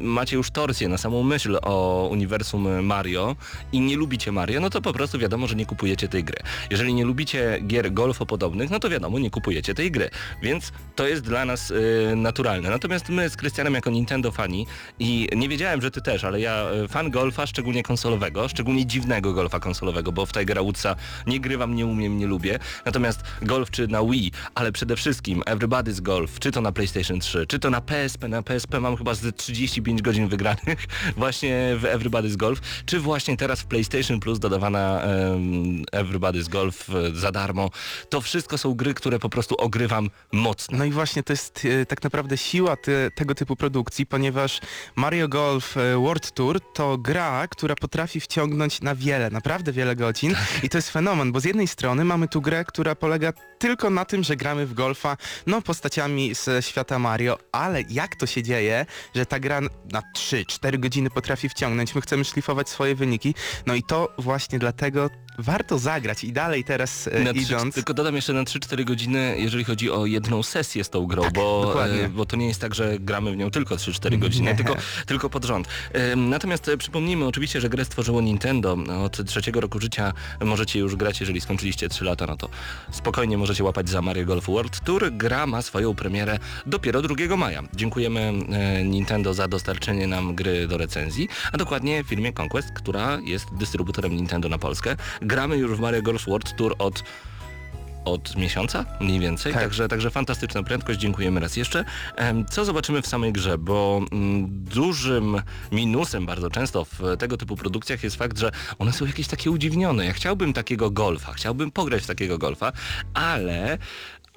Speaker 7: macie już torsję na samą myśl o uniwersum Mario i nie lubicie Mario, no to po prostu wiadomo, że nie kupujecie tej gry. Jeżeli nie lubicie gier golfopodobnych, no to wiadomo, nie kupujecie tej gry. Więc to jest dla nas e, naturalne. Natomiast my z Krystianem jako Nintendo fani i nie wiedziałem, że ty też, ale ja e, fan golfa, szczególnie konsolowego, szczególnie dziwnego golfa konsolowego, bo w Tigera Woodsa nie grywam, nie umiem, nie lubię. Natomiast golf czy na Wii, ale przede wszystkim Everybody's Golf, czy to na PlayStation 3, czy to na PSP, na PSP mam chyba z 35 godzin wygranych właśnie w Everybody's Golf, czy właśnie teraz w PlayStation Plus dodawana em, Everybody's Golf e, za darmo. To wszystko są gry, które po prostu ogrywam mocno.
Speaker 3: No i właśnie to jest e, tak naprawdę siła te, tego typu produkcji, ponieważ Mario Golf e, World Tour to gra, która potrafi wciągnąć na wiele, naprawdę wiele godzin i to jest fenomen, bo z jednej strony mamy tu grę, która polega tylko na tym, że gramy w golfa, no postaciami z świata Mario, ale jak to się dzieje, że ta gra na 3-4 godziny potrafi wciągnąć, my chcemy szlifować swoje wyniki, no i to właśnie dlatego warto zagrać i dalej teraz e,
Speaker 7: Na
Speaker 3: idąc...
Speaker 7: tylko dodam jeszcze na 3-4 godziny, jeżeli chodzi o jedną sesję z tą grą, bo,
Speaker 3: Tak, dokładnie.
Speaker 7: e, bo to nie jest tak, że gramy w nią tylko 3-4 godziny,
Speaker 3: Nie.
Speaker 7: tylko, tylko pod rząd. Natomiast e, przypomnijmy oczywiście, że grę stworzyło Nintendo. Od trzeciego roku życia możecie już grać, jeżeli skończyliście 3 lata, no to spokojnie możecie łapać za Mario Golf World Tour. Gra ma swoją premierę dopiero 2 maja. Dziękujemy Nintendo za dostarczenie nam gry do recenzji, a dokładnie firmie Conquest, która jest dystrybutorem Nintendo na Polskę. Gramy już w Mario Golf World Tour od od miesiąca mniej więcej,
Speaker 3: Tak.
Speaker 7: także, także fantastyczna prędkość, dziękujemy raz jeszcze. Co zobaczymy w samej grze, bo mm, dużym minusem bardzo często w tego typu produkcjach jest fakt, że one są jakieś takie udziwnione. Ja chciałbym takiego golfa, chciałbym pograć w takiego golfa, ale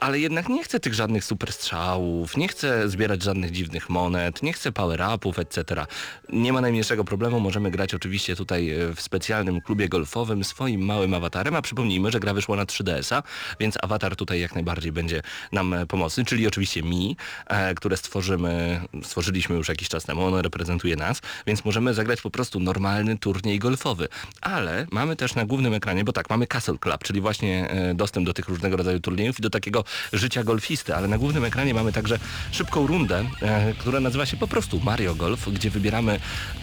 Speaker 7: ale jednak nie chcę tych żadnych super strzałów, nie chcę zbierać żadnych dziwnych monet, nie chcę power-upów, etc. Nie ma najmniejszego problemu, możemy grać oczywiście tutaj e, w specjalnym klubie golfowym swoim małym awatarem, a przypomnijmy, że gra wyszła na 3DS-a, więc awatar tutaj jak najbardziej będzie nam e, pomocny, czyli oczywiście mi, e, które stworzymy, stworzyliśmy już jakiś czas temu, ono reprezentuje nas, więc możemy zagrać po prostu normalny turniej golfowy. Ale mamy też na głównym ekranie, bo tak, mamy Castle Club, czyli właśnie dostęp do tych różnego rodzaju turniejów i do takiego życia golfisty, ale na głównym ekranie mamy także szybką rundę, e, która nazywa się po prostu Mario Golf, gdzie wybieramy,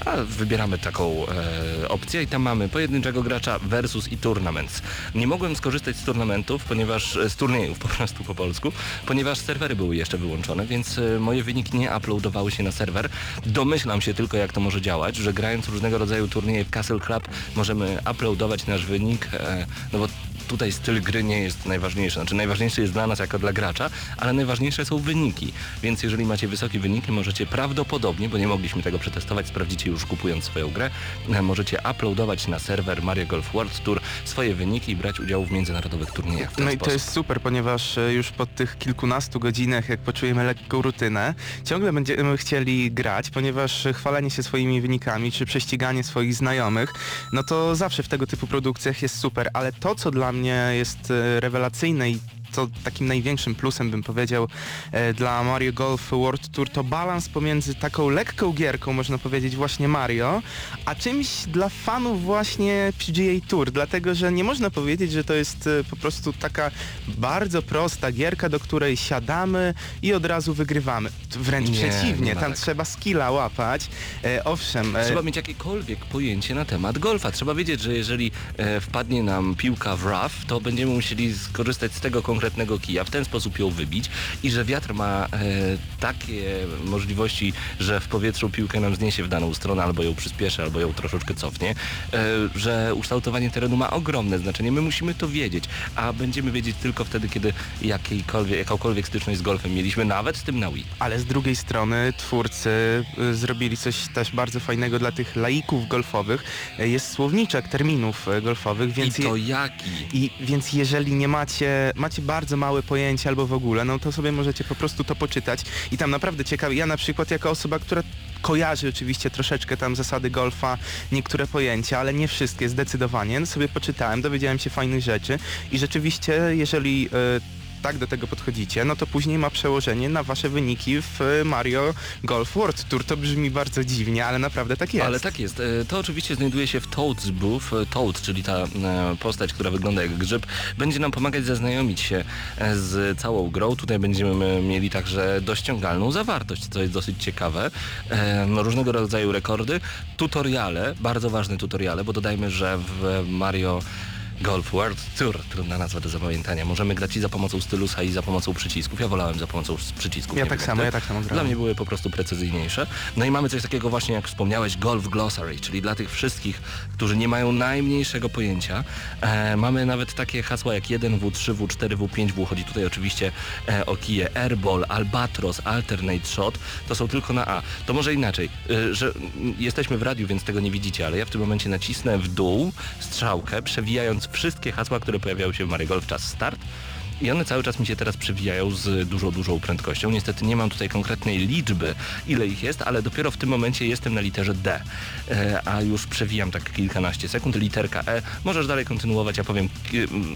Speaker 7: a wybieramy taką e, opcję i tam mamy pojedynczego gracza versus i tournaments. Nie mogłem skorzystać z turnamentów, ponieważ z turniejów po prostu po polsku, ponieważ serwery były jeszcze wyłączone, więc e, moje wyniki nie uploadowały się na serwer. Domyślam się tylko jak to może działać, że grając różnego rodzaju turnieje w Castle Club możemy uploadować nasz wynik, e, no bo tutaj styl gry nie jest najważniejszy. Znaczy najważniejszy jest dla nas jako dla gracza, ale najważniejsze są wyniki. Więc jeżeli macie wysokie wyniki, możecie prawdopodobnie, bo nie mogliśmy tego przetestować, sprawdzicie już kupując swoją grę, e, możecie uploadować na serwer Mario Golf World Tour swoje wyniki i brać udział w międzynarodowych turniejach
Speaker 3: No i
Speaker 7: sposób.
Speaker 3: to jest super, ponieważ e, już po tych kilkunastu godzinach, jak poczujemy lekką rutynę, ciągle będziemy chcieli grać, ponieważ chwalenie się swoimi wynikami, czy prześciganie swoich znajomych, no to zawsze w tego typu produkcjach jest super, ale to, co dla mnie jest e, rewelacyjne i co takim największym plusem bym powiedział e, dla Mario Golf World Tour to balans pomiędzy taką lekką gierką, można powiedzieć właśnie Mario, a czymś dla fanów właśnie PGA Tour, dlatego że nie można powiedzieć, że to jest e, po prostu taka bardzo prosta gierka, do której siadamy i od razu wygrywamy. Wręcz
Speaker 7: Nie,
Speaker 3: przeciwnie,
Speaker 7: nie
Speaker 3: tam
Speaker 7: tak.
Speaker 3: trzeba skilla łapać. E, owszem, e,
Speaker 7: Trzeba mieć jakiekolwiek pojęcie na temat golfa. Trzeba wiedzieć, że jeżeli e, wpadnie nam piłka w rough, to będziemy musieli skorzystać z tego konkretnego konkretnego kija, w ten sposób ją wybić i że wiatr ma e, takie możliwości, że w powietrzu piłkę nam zniesie w daną stronę, albo ją przyspieszy, albo ją troszeczkę cofnie, e, że ukształtowanie terenu ma ogromne znaczenie. My musimy to wiedzieć, a będziemy wiedzieć tylko wtedy, kiedy jakiejkolwiek, jakąkolwiek styczność z golfem mieliśmy, nawet z tym na Wii.
Speaker 3: Ale z drugiej strony twórcy y, zrobili coś też bardzo fajnego dla tych laików golfowych. Y, Jest słowniczek terminów golfowych, więc...
Speaker 7: I to jaki?
Speaker 3: I więc jeżeli nie macie, macie bardzo małe pojęcie albo w ogóle, no to sobie możecie po prostu to poczytać i tam naprawdę ciekawe. Ja na przykład jako osoba, która kojarzy oczywiście troszeczkę tam zasady golfa, niektóre pojęcia, ale nie wszystkie zdecydowanie, no sobie poczytałem, dowiedziałem się fajnych rzeczy i rzeczywiście jeżeli e, tak do tego podchodzicie, no to później ma przełożenie na wasze wyniki w e, Mario Golf World Tour. To brzmi bardzo dziwnie, ale naprawdę tak jest.
Speaker 7: Ale tak jest. E, To oczywiście znajduje się w Toad's Booth. E, Toad, czyli ta postać, która wygląda jak grzyb, będzie nam pomagać zaznajomić się z całą grą. Tutaj będziemy mieli także dościągalną zawartość, co jest dosyć ciekawe. No, Różnego rodzaju rekordy, tutoriale, bardzo ważne tutoriale, bo dodajmy, że w Mario Golf World Tour, trudna nazwa do zapamiętania. Możemy grać i za pomocą stylusa i za pomocą przycisków. Ja wolałem za pomocą przycisków.
Speaker 3: Ja tak
Speaker 7: wiem,
Speaker 3: samo, ja tak samo grałem.
Speaker 7: Dla mnie były po prostu precyzyjniejsze. No i mamy coś takiego właśnie, jak wspomniałeś, Golf Glossary, czyli dla tych wszystkich, którzy nie mają najmniejszego pojęcia. E, mamy nawet takie hasła jak 1W, 3W, 4W, 5W. Chodzi tutaj oczywiście e, o kije Airball, Albatros, Alternate Shot. To są tylko na A. To może inaczej, e, że jesteśmy w radiu, więc tego nie widzicie, ale ja w tym momencie nacisnę w dół strzałkę, przewijając wszystkie hasła, które pojawiały się w Mario Golf czas start. I one cały czas mi się teraz przewijają z dużo, dużą prędkością. Niestety nie mam tutaj konkretnej liczby, ile ich jest, ale dopiero w tym momencie jestem na literze D. E, a już przewijam tak kilkanaście sekund. Literka E. Możesz dalej kontynuować, ja powiem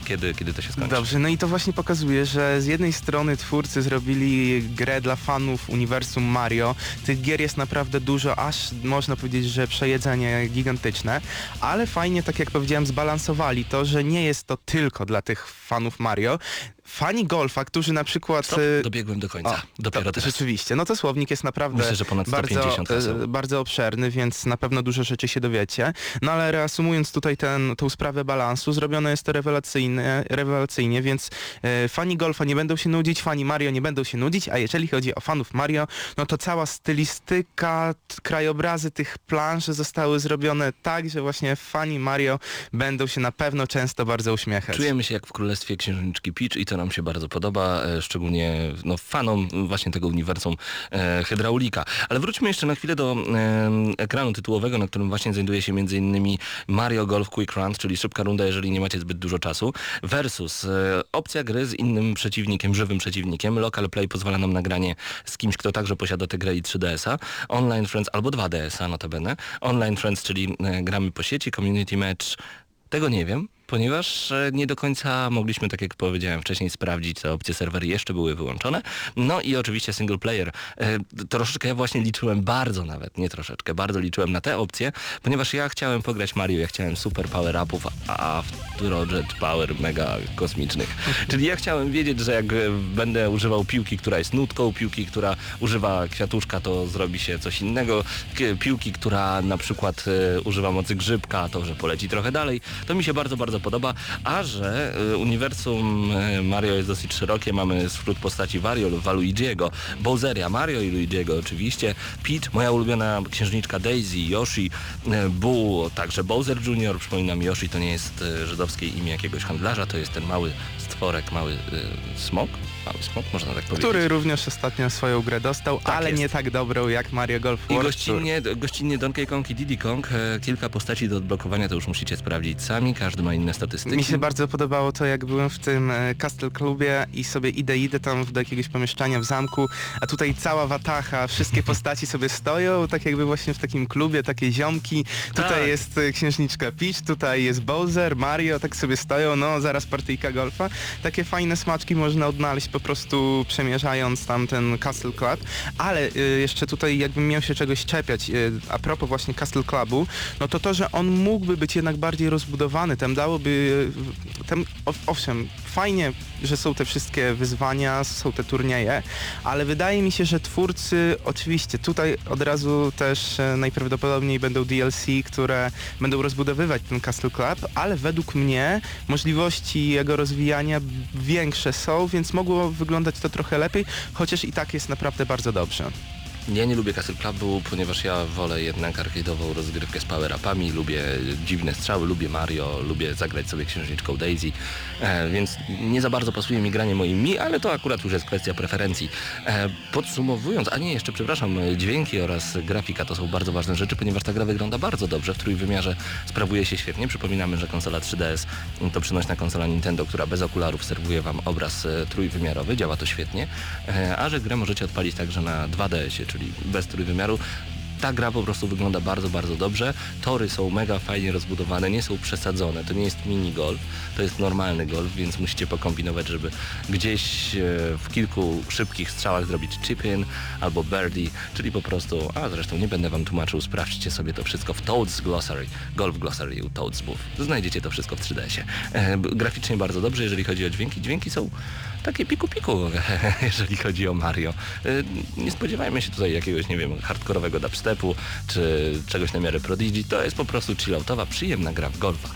Speaker 7: kiedy, kiedy to się skończy.
Speaker 3: Dobrze, no i to właśnie pokazuje, że z jednej strony twórcy zrobili grę dla fanów uniwersum Mario. Tych gier jest naprawdę dużo, aż można powiedzieć, że przejedzenie gigantyczne, ale fajnie, tak jak powiedziałem, zbalansowali to, że nie jest to tylko dla tych fanów Mario. Fani golfa, którzy na przykład...
Speaker 7: Stop,
Speaker 3: y,
Speaker 7: dobiegłem do końca.
Speaker 3: o,
Speaker 7: Dopiero
Speaker 3: to,
Speaker 7: teraz.
Speaker 3: Rzeczywiście, no to słownik jest naprawdę
Speaker 7: Myślę, że ponad
Speaker 3: bardzo,
Speaker 7: 150 haseł.
Speaker 3: e, bardzo obszerny, więc na pewno dużo rzeczy się dowiecie. No ale reasumując tutaj ten, tą sprawę balansu, zrobione jest to rewelacyjnie, rewelacyjnie więc e, fani golfa nie będą się nudzić, fani Mario nie będą się nudzić, a jeżeli chodzi o fanów Mario, no to cała stylistyka, krajobrazy tych planż zostały zrobione tak, że właśnie fani Mario będą się na pewno często bardzo uśmiechać.
Speaker 7: Czujemy się jak w Królestwie Księżniczki Peach i to nam się bardzo podoba, e, szczególnie no, fanom właśnie tego uniwersum e, hydraulika. Ale wróćmy jeszcze na chwilę do ekranu tytułowego, na którym właśnie znajduje się m.in. Mario Golf Quick Run, czyli szybka runda, jeżeli nie macie zbyt dużo czasu, versus e, opcja gry z innym przeciwnikiem, żywym przeciwnikiem. Local Play pozwala nam nagranie z kimś, kto także posiada tę grę i 3DS-a. Online Friends albo 2DS-a notabene. Online Friends, czyli gramy po sieci, Community Match tego nie wiem, ponieważ e, nie do końca mogliśmy, tak jak powiedziałem wcześniej, sprawdzić, te opcje serwery jeszcze były wyłączone. No i oczywiście single player. E, Troszeczkę ja właśnie liczyłem, bardzo nawet, nie troszeczkę, bardzo liczyłem na te opcje, ponieważ ja chciałem pograć Mario, ja chciałem super power-upów, a Afrojet power mega kosmicznych. Czyli ja chciałem wiedzieć, że jak e, będę używał piłki, która jest nutką, piłki, która używa kwiatuszka, to zrobi się coś innego, piłki, która na przykład używa mocy grzybka, to że poleci trochę dalej. To mi się bardzo, bardzo podoba, a że e, uniwersum e, Mario jest dosyć szerokie, mamy wśród postaci Wario, Waluigiego, Bowseria, Mario i Luigiego oczywiście, Peach, moja ulubiona księżniczka Daisy, Yoshi, e, Boo, także Bowser Jr., przypominam, Yoshi to nie jest żydowskie imię jakiegoś handlarza, to jest ten mały stworek, mały smok, smok, można tak powiedzieć.
Speaker 3: który również ostatnio swoją grę dostał,
Speaker 7: Tak
Speaker 3: ale
Speaker 7: jest.
Speaker 3: nie tak dobrą jak Mario Golf
Speaker 7: I
Speaker 3: World Tour.
Speaker 7: gościnnie, gościnnie Donkey Kong i Diddy Kong, e, kilka postaci do odblokowania, to już musicie sprawdzić sami, każdy ma inne statystyki.
Speaker 3: Mi się bardzo podobało to, jak byłem w tym e, Castle Clubie i sobie idę, idę tam do jakiegoś pomieszczenia w zamku, a tutaj cała watacha, wszystkie postaci sobie stoją, tak jakby właśnie w takim klubie, takie ziomki. Tutaj
Speaker 7: Tak.
Speaker 3: jest e, księżniczka Peach, tutaj jest Bowser, Mario, tak sobie stoją, no zaraz partyjka golfa. Takie fajne smaczki można odnaleźć po prostu przemierzając tam ten Castle Club, ale e, jeszcze tutaj jakbym miał się czegoś czepiać, e, a propos właśnie Castle Clubu, no to to, że on mógłby być jednak bardziej rozbudowany, tam dałoby, tam, ow- owszem, fajnie, że są te wszystkie wyzwania, są te turnieje, ale wydaje mi się, że twórcy, oczywiście tutaj od razu też e, najprawdopodobniej będą DLC, które będą rozbudowywać ten Castle Club, ale według mnie możliwości jego rozwijania większe są, więc mogło wyglądać to trochę lepiej, chociaż i tak jest naprawdę bardzo dobrze.
Speaker 7: Ja nie lubię Castle Clubu, ponieważ ja wolę jednak arcade'ową rozgrywkę z power-upami, lubię dziwne strzały, lubię Mario, lubię zagrać sobie księżniczką Daisy, e, więc nie za bardzo pasuje mi granie moim Mi, ale to akurat już jest kwestia preferencji. E, podsumowując, a nie, jeszcze przepraszam, dźwięki oraz grafika to są bardzo ważne rzeczy, ponieważ ta gra wygląda bardzo dobrze, w trójwymiarze sprawuje się świetnie. Przypominamy, że konsola 3DS to przynośna konsola Nintendo, która bez okularów serwuje Wam obraz e, trójwymiarowy, działa to świetnie, e, a że grę możecie odpalić także na 2DS-ie, czyli bez trójwymiaru, ta gra po prostu wygląda bardzo, bardzo dobrze. Tory są mega fajnie rozbudowane, nie są przesadzone. To nie jest mini golf, to jest normalny golf, więc musicie pokombinować, żeby gdzieś e, w kilku szybkich strzałach zrobić chip-in albo birdie, czyli po prostu, a zresztą nie będę wam tłumaczył, sprawdźcie sobie to wszystko w Toad's Glossary, Golf Glossary u Toad's Move. Znajdziecie to wszystko w 3DS-ie. E, graficznie bardzo dobrze, jeżeli chodzi o dźwięki. Dźwięki są takie piku-piku, jeżeli chodzi o Mario. Y, Nie spodziewajmy się tutaj jakiegoś, nie wiem, hardkorowego dubstepu, czy czegoś na miarę Prodigy. To jest po prostu chilloutowa, przyjemna gra w golfa.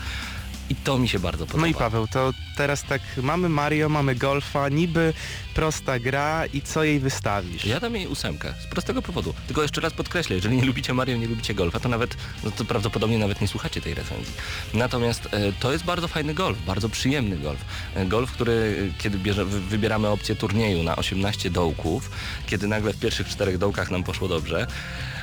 Speaker 7: I to mi się bardzo podoba.
Speaker 3: No i Paweł, to teraz tak, mamy Mario, mamy Golfa, niby prosta gra i co jej wystawisz?
Speaker 7: Ja dam jej ósemkę, z prostego powodu. Tylko jeszcze raz podkreślę, jeżeli nie lubicie Mario, nie lubicie golfa, to nawet, no to prawdopodobnie nawet nie słuchacie tej recenzji. Natomiast e, to jest bardzo fajny golf, bardzo przyjemny golf. E, golf, który, e, kiedy bierze, wy- wybieramy opcję turnieju na 18 dołków, kiedy nagle w pierwszych czterech dołkach nam poszło dobrze,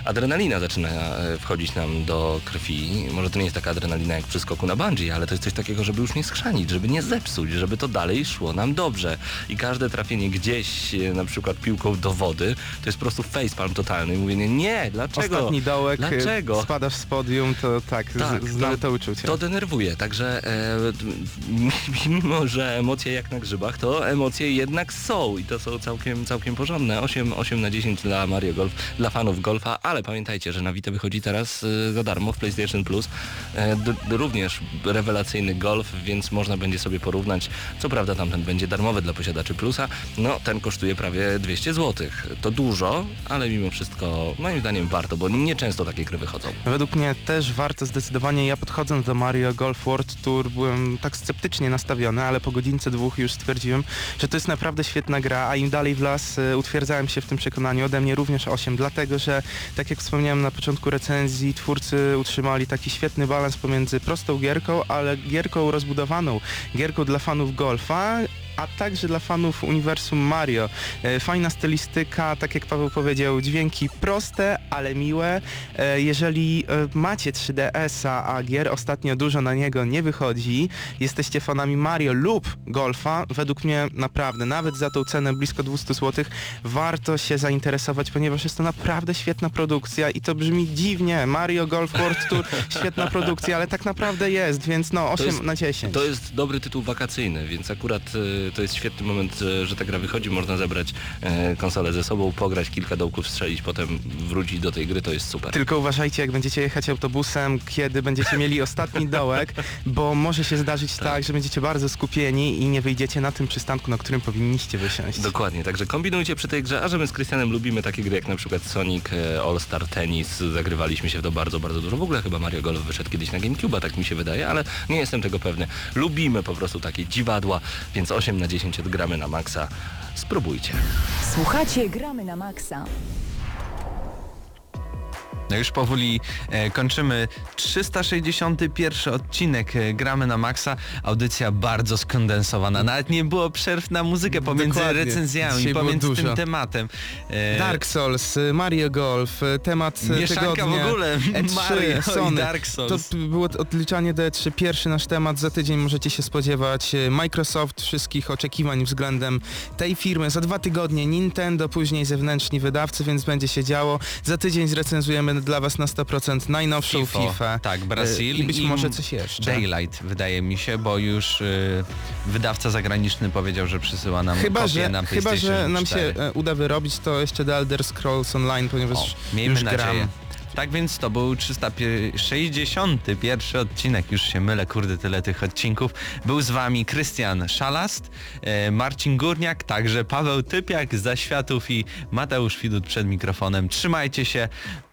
Speaker 7: adrenalina zaczyna e, wchodzić nam do krwi. Może to nie jest taka adrenalina jak przy skoku na bungee, ale to jest coś takiego, żeby już nie skrzanić, żeby nie zepsuć, żeby to dalej szło nam dobrze. I każde trafienie gdzieś, e, na przykład piłką do wody, to jest po prostu facepalm totalny. I mówię, nie, nie, dlaczego?
Speaker 3: Ostatni dołek, y,
Speaker 7: Dlaczego?
Speaker 3: spadasz z podium, to tak,
Speaker 7: Tak,
Speaker 3: z, znamy to uczucie.
Speaker 7: To denerwuje, także e, mimo, że emocje jak na grzybach, to emocje jednak są i to są całkiem, całkiem porządne. 8, 8 na 10 dla Mario Golf, dla fanów golfa, ale pamiętajcie, że na Vita wychodzi teraz e, za darmo w PlayStation Plus e, d, również rewelacyjny golf, więc można będzie sobie porównać. Co prawda tamten będzie darmowy dla posiadaczy Plusa, no ten kosztuje prawie 200 zł. To dużo, ale mimo wszystko moim zdaniem warto, bo nieczęsto takie gry wychodzą.
Speaker 3: Według mnie też warto zdecydowanie. Ja podchodząc do Mario Golf World Tour byłem tak sceptycznie nastawiony, ale po godzince dwóch już stwierdziłem, że to jest naprawdę świetna gra, a im dalej w las y, utwierdzałem się w tym przekonaniu. Ode mnie również 8, dlatego że tak jak wspomniałem na początku recenzji, twórcy utrzymali taki świetny balans pomiędzy prostą gierką, ale gierką rozbudowaną, gierką dla fanów golfa, a także dla fanów uniwersum Mario. E, Fajna stylistyka, tak jak Paweł powiedział, dźwięki proste, ale miłe. E, Jeżeli e, macie 3DS-a, a gier ostatnio dużo na niego nie wychodzi, jesteście fanami Mario lub Golfa, według mnie naprawdę, nawet za tą cenę blisko 200 zł, warto się zainteresować, ponieważ jest to naprawdę świetna produkcja i to brzmi dziwnie. Mario Golf World Tour, świetna produkcja, ale tak naprawdę jest, więc no 8
Speaker 7: jest-
Speaker 3: na 10.
Speaker 7: To jest dobry tytuł wakacyjny, więc akurat e, to jest świetny moment, e, że ta gra wychodzi, można zabrać e, konsolę ze sobą, pograć kilka dołków, strzelić, potem wrócić do tej gry, to jest super.
Speaker 3: Tylko uważajcie, jak będziecie jechać autobusem, kiedy będziecie mieli ostatni dołek, bo może się zdarzyć tak. że będziecie bardzo skupieni i nie wyjdziecie na tym przystanku, na którym powinniście wysiąść.
Speaker 7: Dokładnie, także kombinujcie przy tej grze, a że my z Krystianem lubimy takie gry jak na przykład Sonic, e, All Star Tennis, zagrywaliśmy się w to bardzo, bardzo dużo. W ogóle chyba Mario Golf wyszedł kiedyś na GameCube'a, tak mi się wydaje, ale nie jestem tego pewny. Lubimy po prostu takie dziwadła, więc 8 na 10 odgramy na maksa. Spróbujcie.
Speaker 6: Słuchacie, gramy na maksa.
Speaker 2: No już powoli e, kończymy 361 odcinek e, Gramy na Maxa. Audycja bardzo skondensowana. Nawet nie było przerw na muzykę pomiędzy
Speaker 3: Dokładnie.
Speaker 2: recenzjami,
Speaker 3: Dzisiaj
Speaker 2: pomiędzy tym tematem. E,
Speaker 3: Dark Souls, Mario Golf, y, temat
Speaker 2: Mieszanka
Speaker 3: tygodnia.
Speaker 2: w ogóle,
Speaker 3: E3,
Speaker 2: Mario
Speaker 3: Sony.
Speaker 2: Dark Souls.
Speaker 3: To było odliczanie do E3, pierwszy nasz temat, za tydzień możecie się spodziewać. y, Microsoft, wszystkich oczekiwań względem tej firmy. Za dwa tygodnie Nintendo, później zewnętrzni wydawcy, więc będzie się działo. Za tydzień zrecenzujemy dla was na 100% najnowszą
Speaker 2: FIFO.
Speaker 3: FIFA.
Speaker 2: Tak, Brasil
Speaker 3: Y, I być może coś jeszcze.
Speaker 2: Daylight wydaje mi się, bo już y, wydawca zagraniczny powiedział, że przysyła nam
Speaker 3: Chyba że,
Speaker 2: na
Speaker 3: chyba, że nam
Speaker 2: 4.
Speaker 3: się e, uda wyrobić to jeszcze The Elder Scrolls Online, ponieważ
Speaker 2: O, miejmy
Speaker 3: już
Speaker 2: nadzieję.
Speaker 3: gram
Speaker 2: Tak więc to był 361 odcinek, już się mylę, kurde, tyle tych odcinków. Był z wami Krystian Szalast, e, Marcin Górniak, także Paweł Typiak z Zaświatów i Mateusz Widut przed mikrofonem. Trzymajcie się,